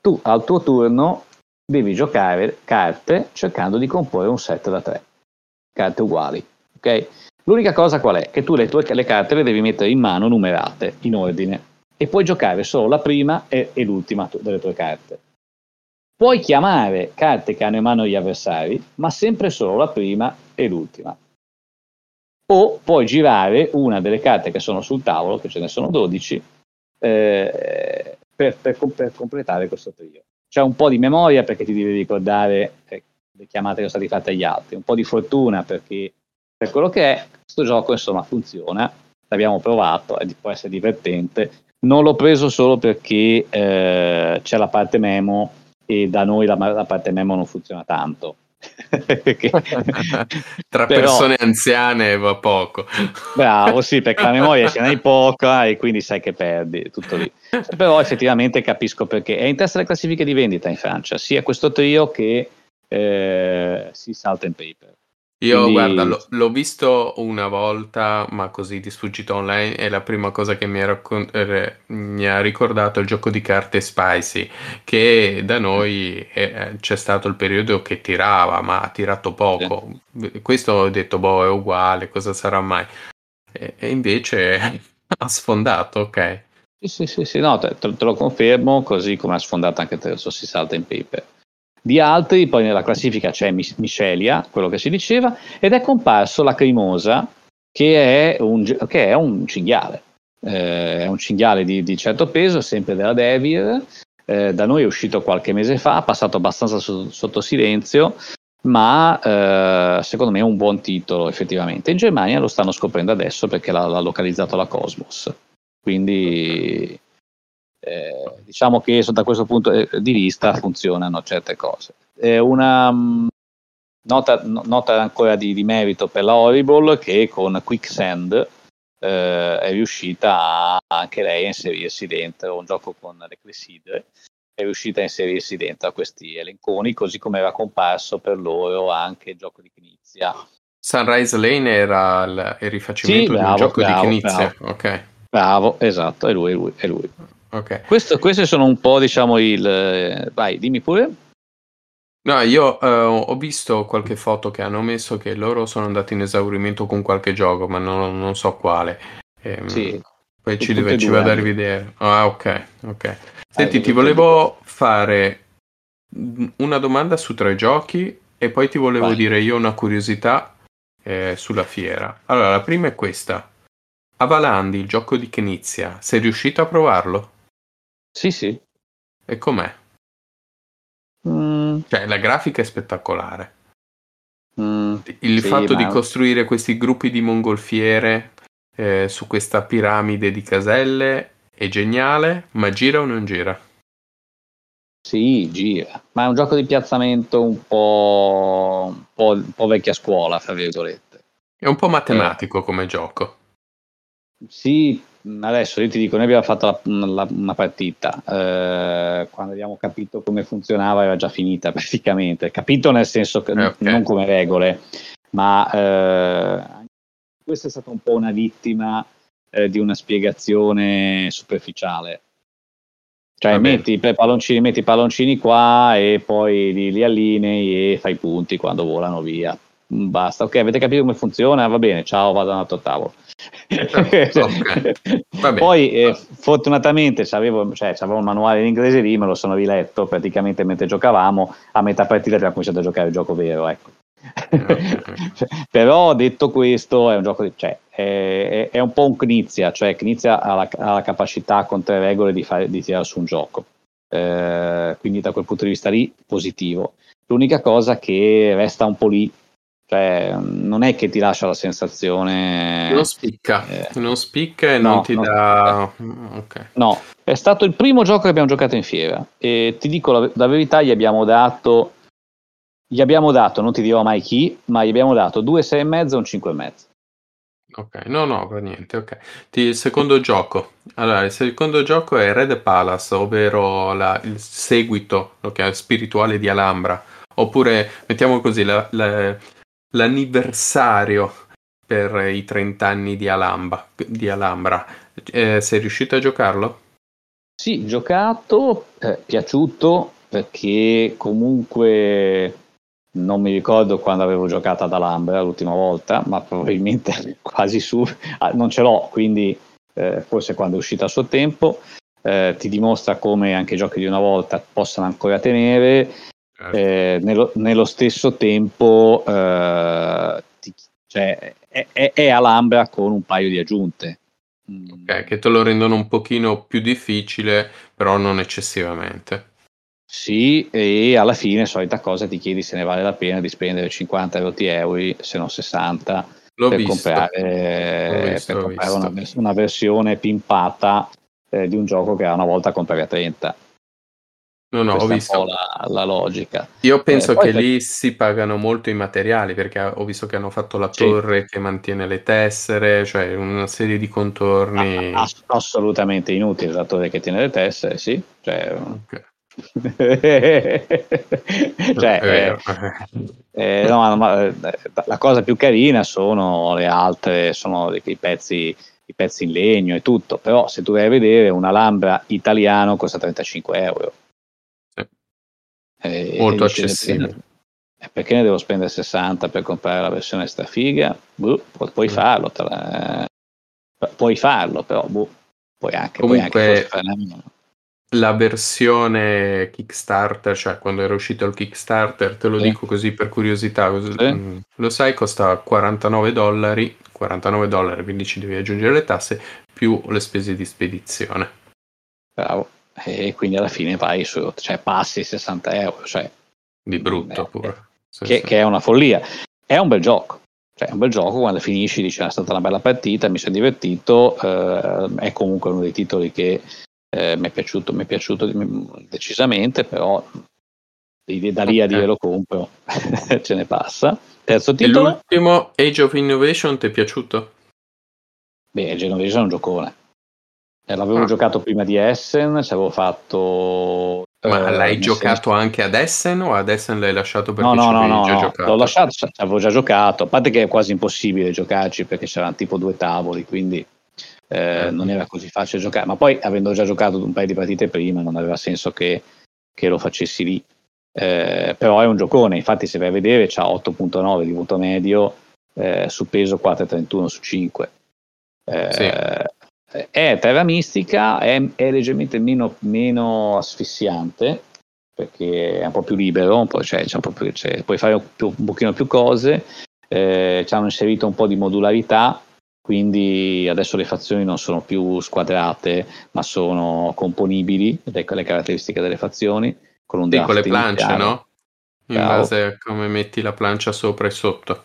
Tu al tuo turno devi giocare carte cercando di comporre un set da tre, carte uguali. Ok? L'unica cosa qual è? Che tu le tue le carte le devi mettere in mano numerate, in ordine e puoi giocare solo la prima e, e l'ultima delle tue carte. Puoi chiamare carte che hanno in mano gli avversari, ma sempre solo la prima e l'ultima. O puoi girare una delle carte che sono sul tavolo, che ce ne sono 12, eh, per, per, per, completare questo trio. C'è un po' di memoria perché ti devi ricordare eh, le chiamate che sono state fatte agli altri, un po' di fortuna perché per quello che è, questo gioco insomma funziona, l'abbiamo provato e può essere divertente non l'ho preso solo perché eh, c'è la parte memo e da noi la, la parte memo non funziona tanto. (laughs) (laughs) Tra Però, persone anziane va poco. Bravo, sì, perché la memoria ce n'hai poca e quindi sai che perdi, tutto lì. Però effettivamente capisco perché è in testa alle classifiche di vendita in Francia, sia questo trio che eh, si salta in paper. Io Quindi... guarda, l'ho, l'ho, visto una volta, ma così di sfuggita online, e la prima cosa che mi ha, raccon- mi ha ricordato il gioco di carte Spicy, che da noi è, c'è stato il periodo che tirava, ma ha tirato poco. Sì. Questo ho detto, boh, è uguale, cosa sarà mai? E, e invece (laughs) ha sfondato, ok. Sì, sì, sì, sì no, te, te, lo confermo, così come ha sfondato anche te, so, si salta in paper di altri, poi nella classifica c'è Michelia, quello che si diceva, ed è comparso la Crimosa, che è un, che è un cinghiale. Eh, è un cinghiale di, di, certo peso, sempre della Devir. Eh, da noi è uscito qualche mese fa, passato abbastanza so, sotto silenzio, ma eh, secondo me è un buon titolo effettivamente. In Germania lo stanno scoprendo adesso perché l'ha, l'ha localizzato la Cosmos. Quindi eh, diciamo che da questo punto eh, di vista funzionano certe cose. Eh, una nota, nota, ancora di, di, merito per la Horrible che con Quicksand eh, è riuscita a, anche lei a inserirsi dentro un gioco con le clessidre è riuscita a inserirsi dentro a questi elenconi così come era comparso per loro anche il gioco di Knizia Sunrise Lane era il, il rifacimento sì, bravo, un gioco bravo, di Knizia bravo. ok Bravo, esatto, è lui, è lui, è lui. Okay. Questo, queste sono un po', diciamo, il... Vai, dimmi pure. No, io eh, ho visto qualche foto che hanno messo che loro sono andati in esaurimento con qualche gioco, ma non, non so quale. Ehm, sì. Poi ci, deve, ci vado a rivedere. Ah, ok, ok. Senti, eh, ti volevo fare una domanda su tre giochi e poi ti volevo Vai. dire io una curiosità eh, sulla fiera. Allora, la prima è questa. Avalandi, il gioco di Knizia, sei riuscito a provarlo? Sì, sì. E com'è? Mm. Cioè, la grafica è spettacolare. Mm, Il sì, fatto ma... di costruire questi gruppi di mongolfiere eh, su questa piramide di caselle è geniale, ma gira o non gira? Sì, gira, ma è un gioco di piazzamento un po', un po', un po vecchia scuola, fra virgolette. È un po' matematico eh. come gioco. Sì, adesso io ti dico, noi abbiamo fatto la, la, una partita, eh, quando abbiamo capito come funzionava era già finita (laughs) praticamente, capito nel senso che okay. non come regole, ma eh, questa è stata un po' una vittima eh, di una spiegazione superficiale. Cioè metti i palloncini, metti palloncini qua e poi li, li allinei e fai punti quando volano via. Basta, ok, avete capito come funziona? Va bene, ciao, vado a un altro tavolo. (laughs) Poi eh, fortunatamente avevo, cioè, il manuale in inglese lì, me lo sono riletto praticamente mentre giocavamo, a metà partita abbiamo cominciato a giocare il gioco vero, ecco. (laughs) Però detto questo è un gioco di, cioè, è, è, un po' un Knizia, cioè Knizia ha la, ha la capacità con tre regole di, fare, di tirare su un gioco. Eh, quindi da quel punto di vista lì positivo. L'unica cosa che resta un po' lì Cioè, non è che ti lascia la sensazione. Non spicca, eh, non spicca e no, non ti non dà. Okay. No, è stato il primo gioco che abbiamo giocato in fiera. E ti dico la, la verità: gli abbiamo dato. Gli abbiamo dato, non ti dirò mai chi, ma gli abbiamo dato due 6,5 e un 5,5. Ok, no, no, per niente, ok. Il secondo gioco. Allora, il secondo gioco è Red Palace, ovvero la, il seguito okay, spirituale di Alhambra. Oppure, mettiamo così, la, la, l'anniversario per i 30 anni di, Alhambra. Di Alhambra. Eh, sei riuscito a giocarlo? Sì, giocato, eh, piaciuto, perché comunque non mi ricordo quando avevo giocato ad Alhambra l'ultima volta, ma probabilmente (laughs) quasi su, ah, non ce l'ho, quindi eh, forse quando è uscita a suo tempo, eh, ti dimostra come anche i giochi di una volta possano ancora tenere. Eh, nello, nello, stesso tempo eh, ti, cioè, è, è, è Alhambra con un paio di aggiunte. Ok, che te lo rendono un pochino più difficile, però non eccessivamente. Sì, e alla fine, solita cosa, ti chiedi se ne vale la pena di spendere 50 euro, se non 60, L'ho per visto. comprare, visto, per comprare una, una, versione pimpata eh, di un gioco che una volta compravi a 30. No, no, Questa ho visto. La, la, logica. Io penso eh, che per... lì si pagano molto i materiali perché ho visto che hanno fatto la sì. torre che mantiene le tessere, cioè una serie di contorni. Ass- assolutamente inutile la torre che tiene le tessere, sì. Cioè, okay. (laughs) cioè, eh, eh, no, ma, eh, la cosa più carina sono le altre, sono i pezzi, i pezzi in legno e tutto, però se tu vai a vedere un alambra italiano costa 35 euro. Eh, Molto accessibile. Eh, perché ne devo spendere 60 per comprare la versione strafiga? Boh, pu- puoi mm. farlo, la... puoi farlo, però boh, puoi anche, Comunque, puoi anche la versione Kickstarter, cioè quando era uscito il Kickstarter, te lo sì. dico così per curiosità, sì. Mm, lo sai, costa 49 dollari, 49 dollari, quindi ci devi aggiungere le tasse più le spese di spedizione. Bravo, e quindi alla fine vai su, cioè passi 60 euro, cioè... Di brutto eh, pure. Sì, che, che, è una follia. È un bel gioco, cioè è un bel gioco, quando finisci dici ah, è stata una bella partita, mi sono divertito, eh, è comunque uno dei titoli che eh, mi, è piaciuto, mi è piaciuto decisamente, però da lì a dire lo compro (laughs) ce ne passa. Terzo titolo. E l'ultimo Age of Innovation ti è piaciuto? Beh, Age of Innovation è un giocone. Eh, l'avevo ah. giocato prima di Essen, ci avevo fatto... Ma eh, l'hai giocato senso... anche ad Essen o ad Essen l'hai lasciato perché no, no, no, no, no. L'ho lasciato, avevo già giocato, a parte che è quasi impossibile giocarci perché c'erano tipo due tavoli, quindi eh, certo. non era così facile giocare, ma poi avendo già giocato un paio di partite prima non aveva senso che, che lo facessi lì. Eh, però è un giocone, infatti se vai a vedere c'ha 8.9 di voto medio eh, su peso 4.31 su 5. Eh, sì. È terra mistica, è, è leggermente meno, meno, asfissiante perché è un po' più libero, po', cioè, un po più, cioè, puoi fare un, più, un pochino più cose, eh, ci hanno inserito un po' di modularità quindi adesso le fazioni non sono più squadrate ma sono componibili, ecco le caratteristiche delle fazioni, con un sì, con le planche, iniziale. no? In Ciao. base a come metti la plancia sopra e sotto.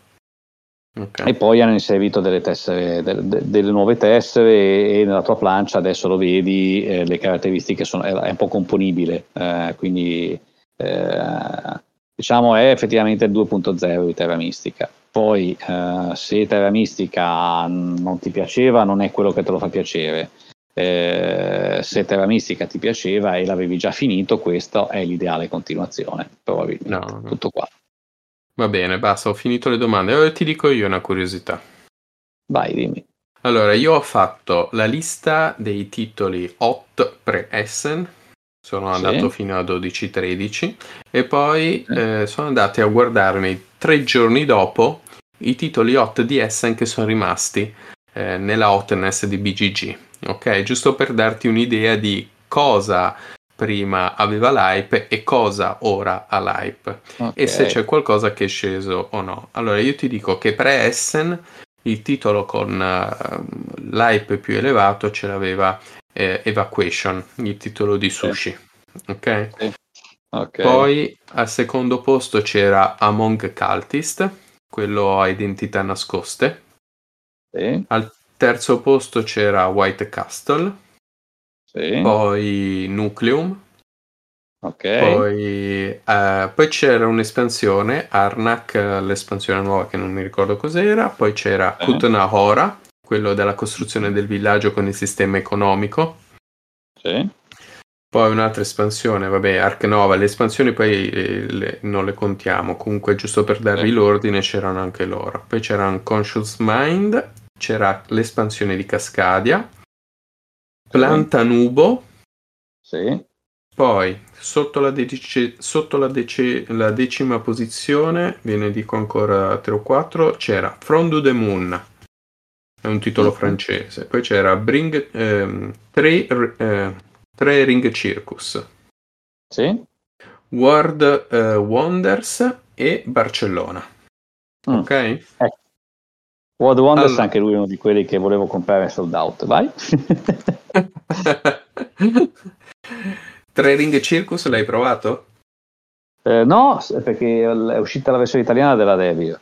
Okay. E poi hanno inserito delle, tessere, delle, delle nuove tessere e, nella tua plancia adesso lo vedi, eh, le caratteristiche sono, è, un po' componibile, eh, quindi eh, diciamo è effettivamente il 2.0 di Terra Mistica. Poi eh, se Terra Mistica non ti piaceva, non è quello che te lo fa piacere. Eh, se Terra Mistica ti piaceva e l'avevi già finito, questa è l'ideale continuazione. Probabilmente. No, no. Tutto qua. Va bene, basta, ho finito le domande. Ora ti dico io una curiosità. Vai, dimmi. Allora, io ho fatto la lista dei titoli hot pre-Essen, sono andato sì. fino a 12-13 e poi sì. eh, sono andati a guardarmi tre giorni dopo i titoli hot di Essen che sono rimasti eh, nella hotness di BGG. Ok, giusto per darti un'idea di cosa prima aveva l'hype e cosa ora ha l'hype okay. e se c'è qualcosa che è sceso o no. Allora io ti dico che pre-Essen il titolo con uh, l'hype più elevato ce l'aveva eh, Evacuation, il titolo di Sushi. Ok? Okay. Poi al secondo posto c'era Among Cultist quello a identità nascoste. Al terzo posto c'era White Castle, sì, poi Nucleum, ok. poi, eh, poi c'era un'espansione, Arnak, l'espansione nuova che non mi ricordo cos'era, poi c'era Eh. Kutna Hora, quello della costruzione del villaggio con il sistema economico, Sì, poi un'altra espansione, vabbè, Ark Nova, le espansioni poi eh, le- non le contiamo, comunque giusto per darvi Sì. l'ordine c'erano anche loro. Poi c'era Unconscious Mind, c'era l'espansione di Cascadia, Planta Nubo, sì, poi sotto la, dece- sotto la dece- la decima posizione, ve ne dico ancora 3 o 4, c'era From the Moon, è un titolo Mhm. francese, poi c'era Bring, ehm, tre, eh, tre Ring Circus. sì. World eh, Wonders e Barcellona. Mm. Ok? World Wonders Allora. anche lui è uno di quelli che volevo comprare sold out. Vai. (laughs) Tre Ring Circus l'hai provato? Eh, no, perché è uscita la versione italiana della Devil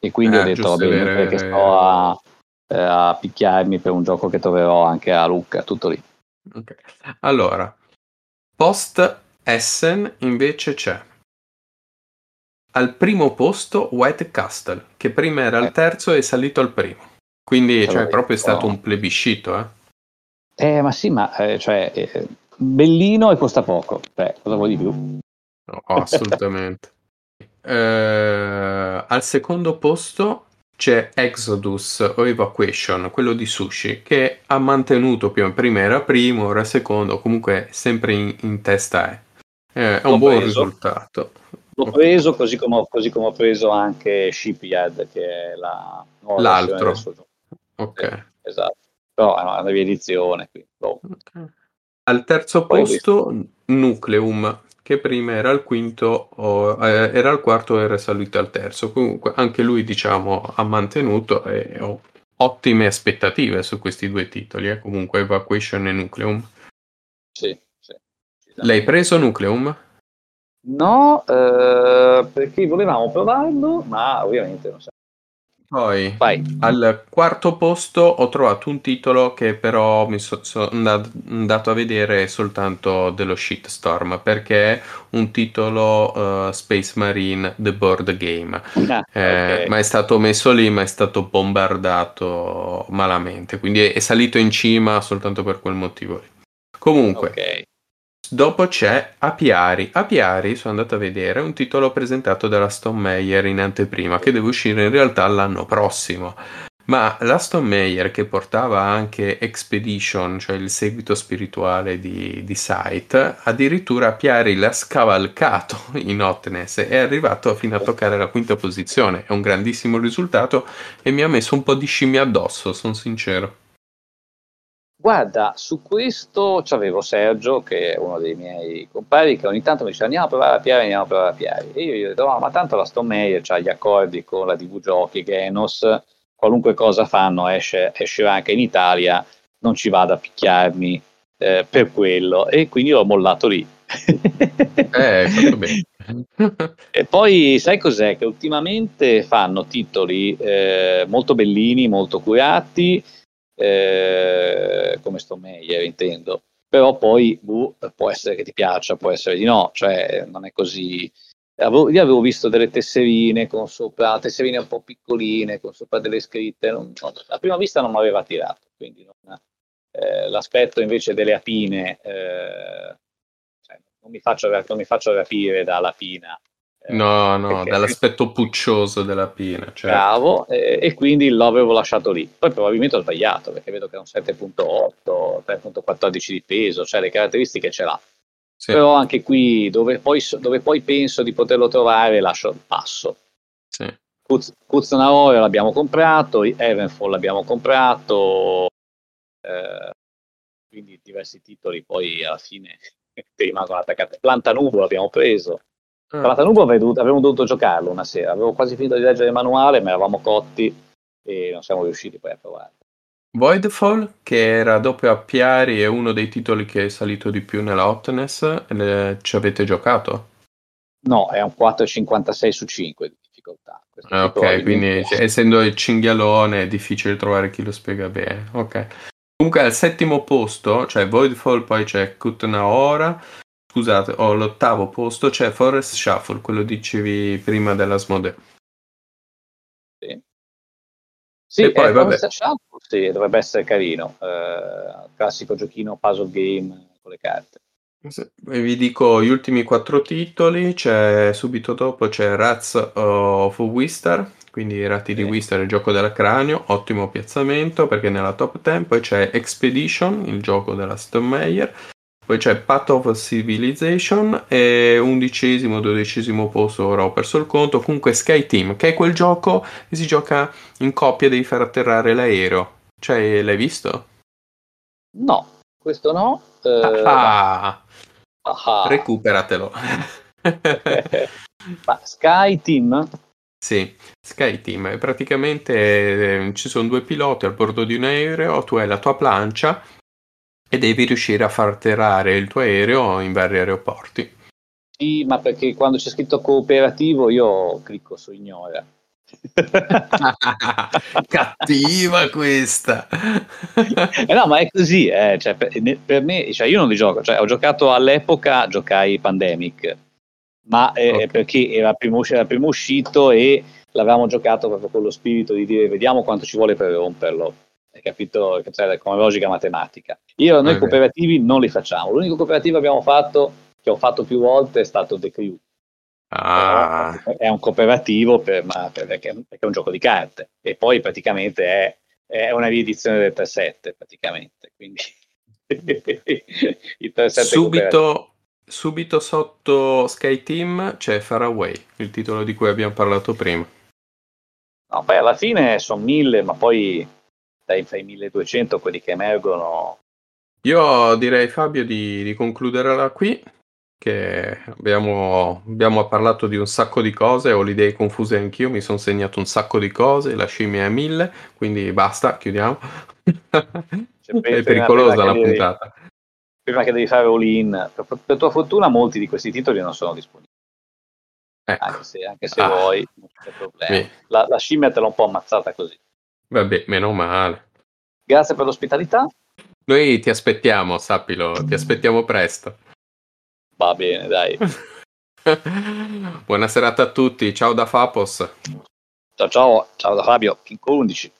e quindi Ah, ho detto giusto, va bene è vero, perché sto a, eh, a picchiarmi per un gioco che troverò anche a Lucca, tutto lì. Ok. Allora, post Essen invece c'è al primo posto White Castle, che prima era Eh. al terzo e è salito al primo. Quindi cioè, l'ho proprio è stato un plebiscito, eh? Eh, ma sì, ma eh, cioè, eh, bellino e costa poco. Beh, cosa vuoi di più? No, assolutamente. (laughs) Eh, al secondo posto c'è Exodus o Evacuation, quello di Sushi, che ha mantenuto più prima era primo, ora secondo, comunque sempre in, in testa è. Eh, è un L'ho buon preso. risultato. L'ho preso così come, ho, così come ho preso anche Shipyard, che è la nuova L'altro. Ok. Esatto. Però è una riedizione. Quindi, boh. Ok. Al terzo Poi posto Nucleum, che prima era al quinto, o, eh, era al quarto e era salito al terzo. Comunque anche lui, diciamo, ha mantenuto e ho ottime aspettative su questi due titoli. eh. Comunque Evacuation e Nucleum. Sì, sì. L'hai preso Nucleum? No, eh, perché volevamo provarlo, ma ovviamente non so. Poi Vai. al quarto posto ho trovato un titolo che però mi so- sono andat- andato a vedere soltanto dello shitstorm perché è un titolo eh, Space Marine The Board Game. Ah, Eh, ok. Ma è stato messo lì, ma è stato bombardato malamente, quindi è, è salito in cima soltanto per quel motivo lì. Comunque, Ok. Dopo c'è Apiari. Apiari, sono andato a vedere, è un titolo presentato dalla Stone Meyer in anteprima, che deve uscire in realtà l'anno prossimo. Ma la Stone Meyer, che portava anche Expedition, cioè il seguito spirituale di, di Sight, addirittura Apiari l'ha scavalcato in Hotness e è arrivato fino a toccare la quinta posizione. È un grandissimo risultato e mi ha messo un po' di scimmia addosso, sono sincero. Guarda, su questo c'avevo Sergio, che è uno dei miei compari, che ogni tanto mi dice andiamo a provare a Piari, andiamo a provare a Piari. E io gli ho detto, "No, ma tanto la Stone Meyer ha gli accordi con la TV Giochi, Genos, qualunque cosa fanno esce, esce anche in Italia, non ci vado a picchiarmi eh, per quello. E quindi l'ho mollato lì. Eh, fatto bene. (laughs) E poi sai cos'è? Che ultimamente fanno titoli eh, molto bellini, molto curati, eh, come Stone Meyer intendo, però poi boh, può essere che ti piaccia, può essere di no, cioè non è così. Avevo, io avevo visto delle tesserine con sopra, tesserine un po' piccoline, con sopra delle scritte, non- non- a prima vista non mi aveva attirato, quindi non- eh, l'aspetto invece delle apine, eh, cioè, non, mi faccio, non mi faccio rapire da lapina. No, no, perché- dall'aspetto puccioso della pina. Certo. Bravo, eh, e quindi l'avevo lasciato lì. Poi probabilmente ho sbagliato perché vedo che è un 7.8, 3.14 di peso, cioè le caratteristiche ce l'ha. Sì, Però anche qui, dove poi, dove poi penso di poterlo trovare, lascio il passo. sì. Kuznarore l'abbiamo comprato, Evenfall l'abbiamo comprato, eh, quindi diversi titoli poi alla fine ti (laughs) rimangono attaccati. Plantanubo l'abbiamo preso. Plantanubo avrei dovuto- avremmo dovuto giocarlo una sera, avevo quasi finito di leggere il manuale, ma eravamo cotti e non siamo riusciti poi a provare. Voidfall, che era dopo Appiari, è uno dei titoli che è salito di più nella hotness. Le- ci avete giocato? No, è un 4,56 su 5 di difficoltà. Ah, ok, quindi cioè, essendo il cinghialone è difficile trovare chi lo spiega bene. Ok. Comunque al settimo posto, cioè Voidfall, poi c'è Kutnaora. Scusate, ho l'ottavo posto, c'è Forest Shuffle, quello dicevi prima della Smode. Sì. Sì, e poi, vabbè. Shuffle, sì, dovrebbe essere carino. Eh, classico giochino puzzle game con le carte. Vi dico gli ultimi quattro titoli, c'è subito dopo c'è Rats of Wistar, quindi i ratti di Wistar, il gioco del cranio, ottimo piazzamento perché è nella top 10, poi c'è Expedition, il gioco della Stonemeyer, poi c'è Path of Civilization e undicesimo, dodicesimo posto, ora ho perso il conto, comunque Sky Team, che è quel gioco che si gioca in coppia, devi far atterrare l'aereo, cioè l'hai visto? No, questo no. Eh, ah. Ah. Recuperatelo. (laughs) Ma Sky Team? Sì, Sky Team. Praticamente eh, ci sono due piloti al bordo di un aereo, tu hai la tua plancia e devi riuscire a far atterrare il tuo aereo in vari aeroporti. Sì, ma perché quando c'è scritto cooperativo io clicco su ignora. (laughs) Cattiva questa. eh no, ma è così. Eh. Cioè, per, per, me, cioè, io non li gioco. Cioè, ho giocato all'epoca, giocai Pandemic, ma eh, okay. perché era primo, era il primo uscito e l'avevamo giocato proprio con lo spirito di dire vediamo quanto ci vuole per romperlo. Hai capito? Cioè, come logica matematica. Io, noi okay. cooperativi non li facciamo. L'unico cooperativo che abbiamo fatto, che ho fatto più volte, è stato The Crew Ah. È un cooperativo per, ma, perché, perché, è un gioco di carte e poi praticamente è, è una riedizione del 3.7 praticamente. Quindi (laughs) il 3.7 subito, subito sotto Sky Team c'è Faraway, il titolo di cui abbiamo parlato prima. No, poi alla fine sono mille, ma poi dai fai 1200 quelli che emergono. Io direi Fabio di, di concluderla qui che abbiamo, abbiamo, parlato di un sacco di cose, ho le idee confuse anch'io, mi sono segnato un sacco di cose, la scimmia è mille, quindi basta, chiudiamo. Cioè, (laughs) è pericolosa la devi, puntata. Prima che devi fare all-in, per, per, tua fortuna molti di questi titoli non sono disponibili. Ecco. Anche se, anche se ah. vuoi, non c'è problema. La, la scimmia te l'ho un po' ammazzata così. Vabbè, meno male. Grazie per l'ospitalità. Noi ti aspettiamo, sappilo, ti aspettiamo presto. Va bene, dai. (laughs) Buona serata a tutti, ciao da Fapos. Ciao ciao, ciao da Fabio, King 11.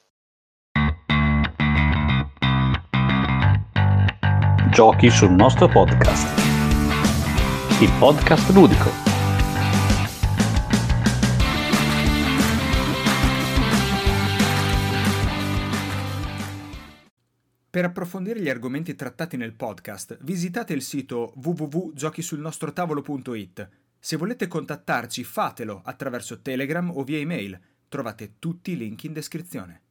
Giochi sul nostro podcast. Il podcast ludico. Per approfondire gli argomenti trattati nel podcast, visitate il sito www.giochisulnostrotavolo.it. Se volete contattarci, fatelo attraverso Telegram o via email. Trovate tutti i link in descrizione.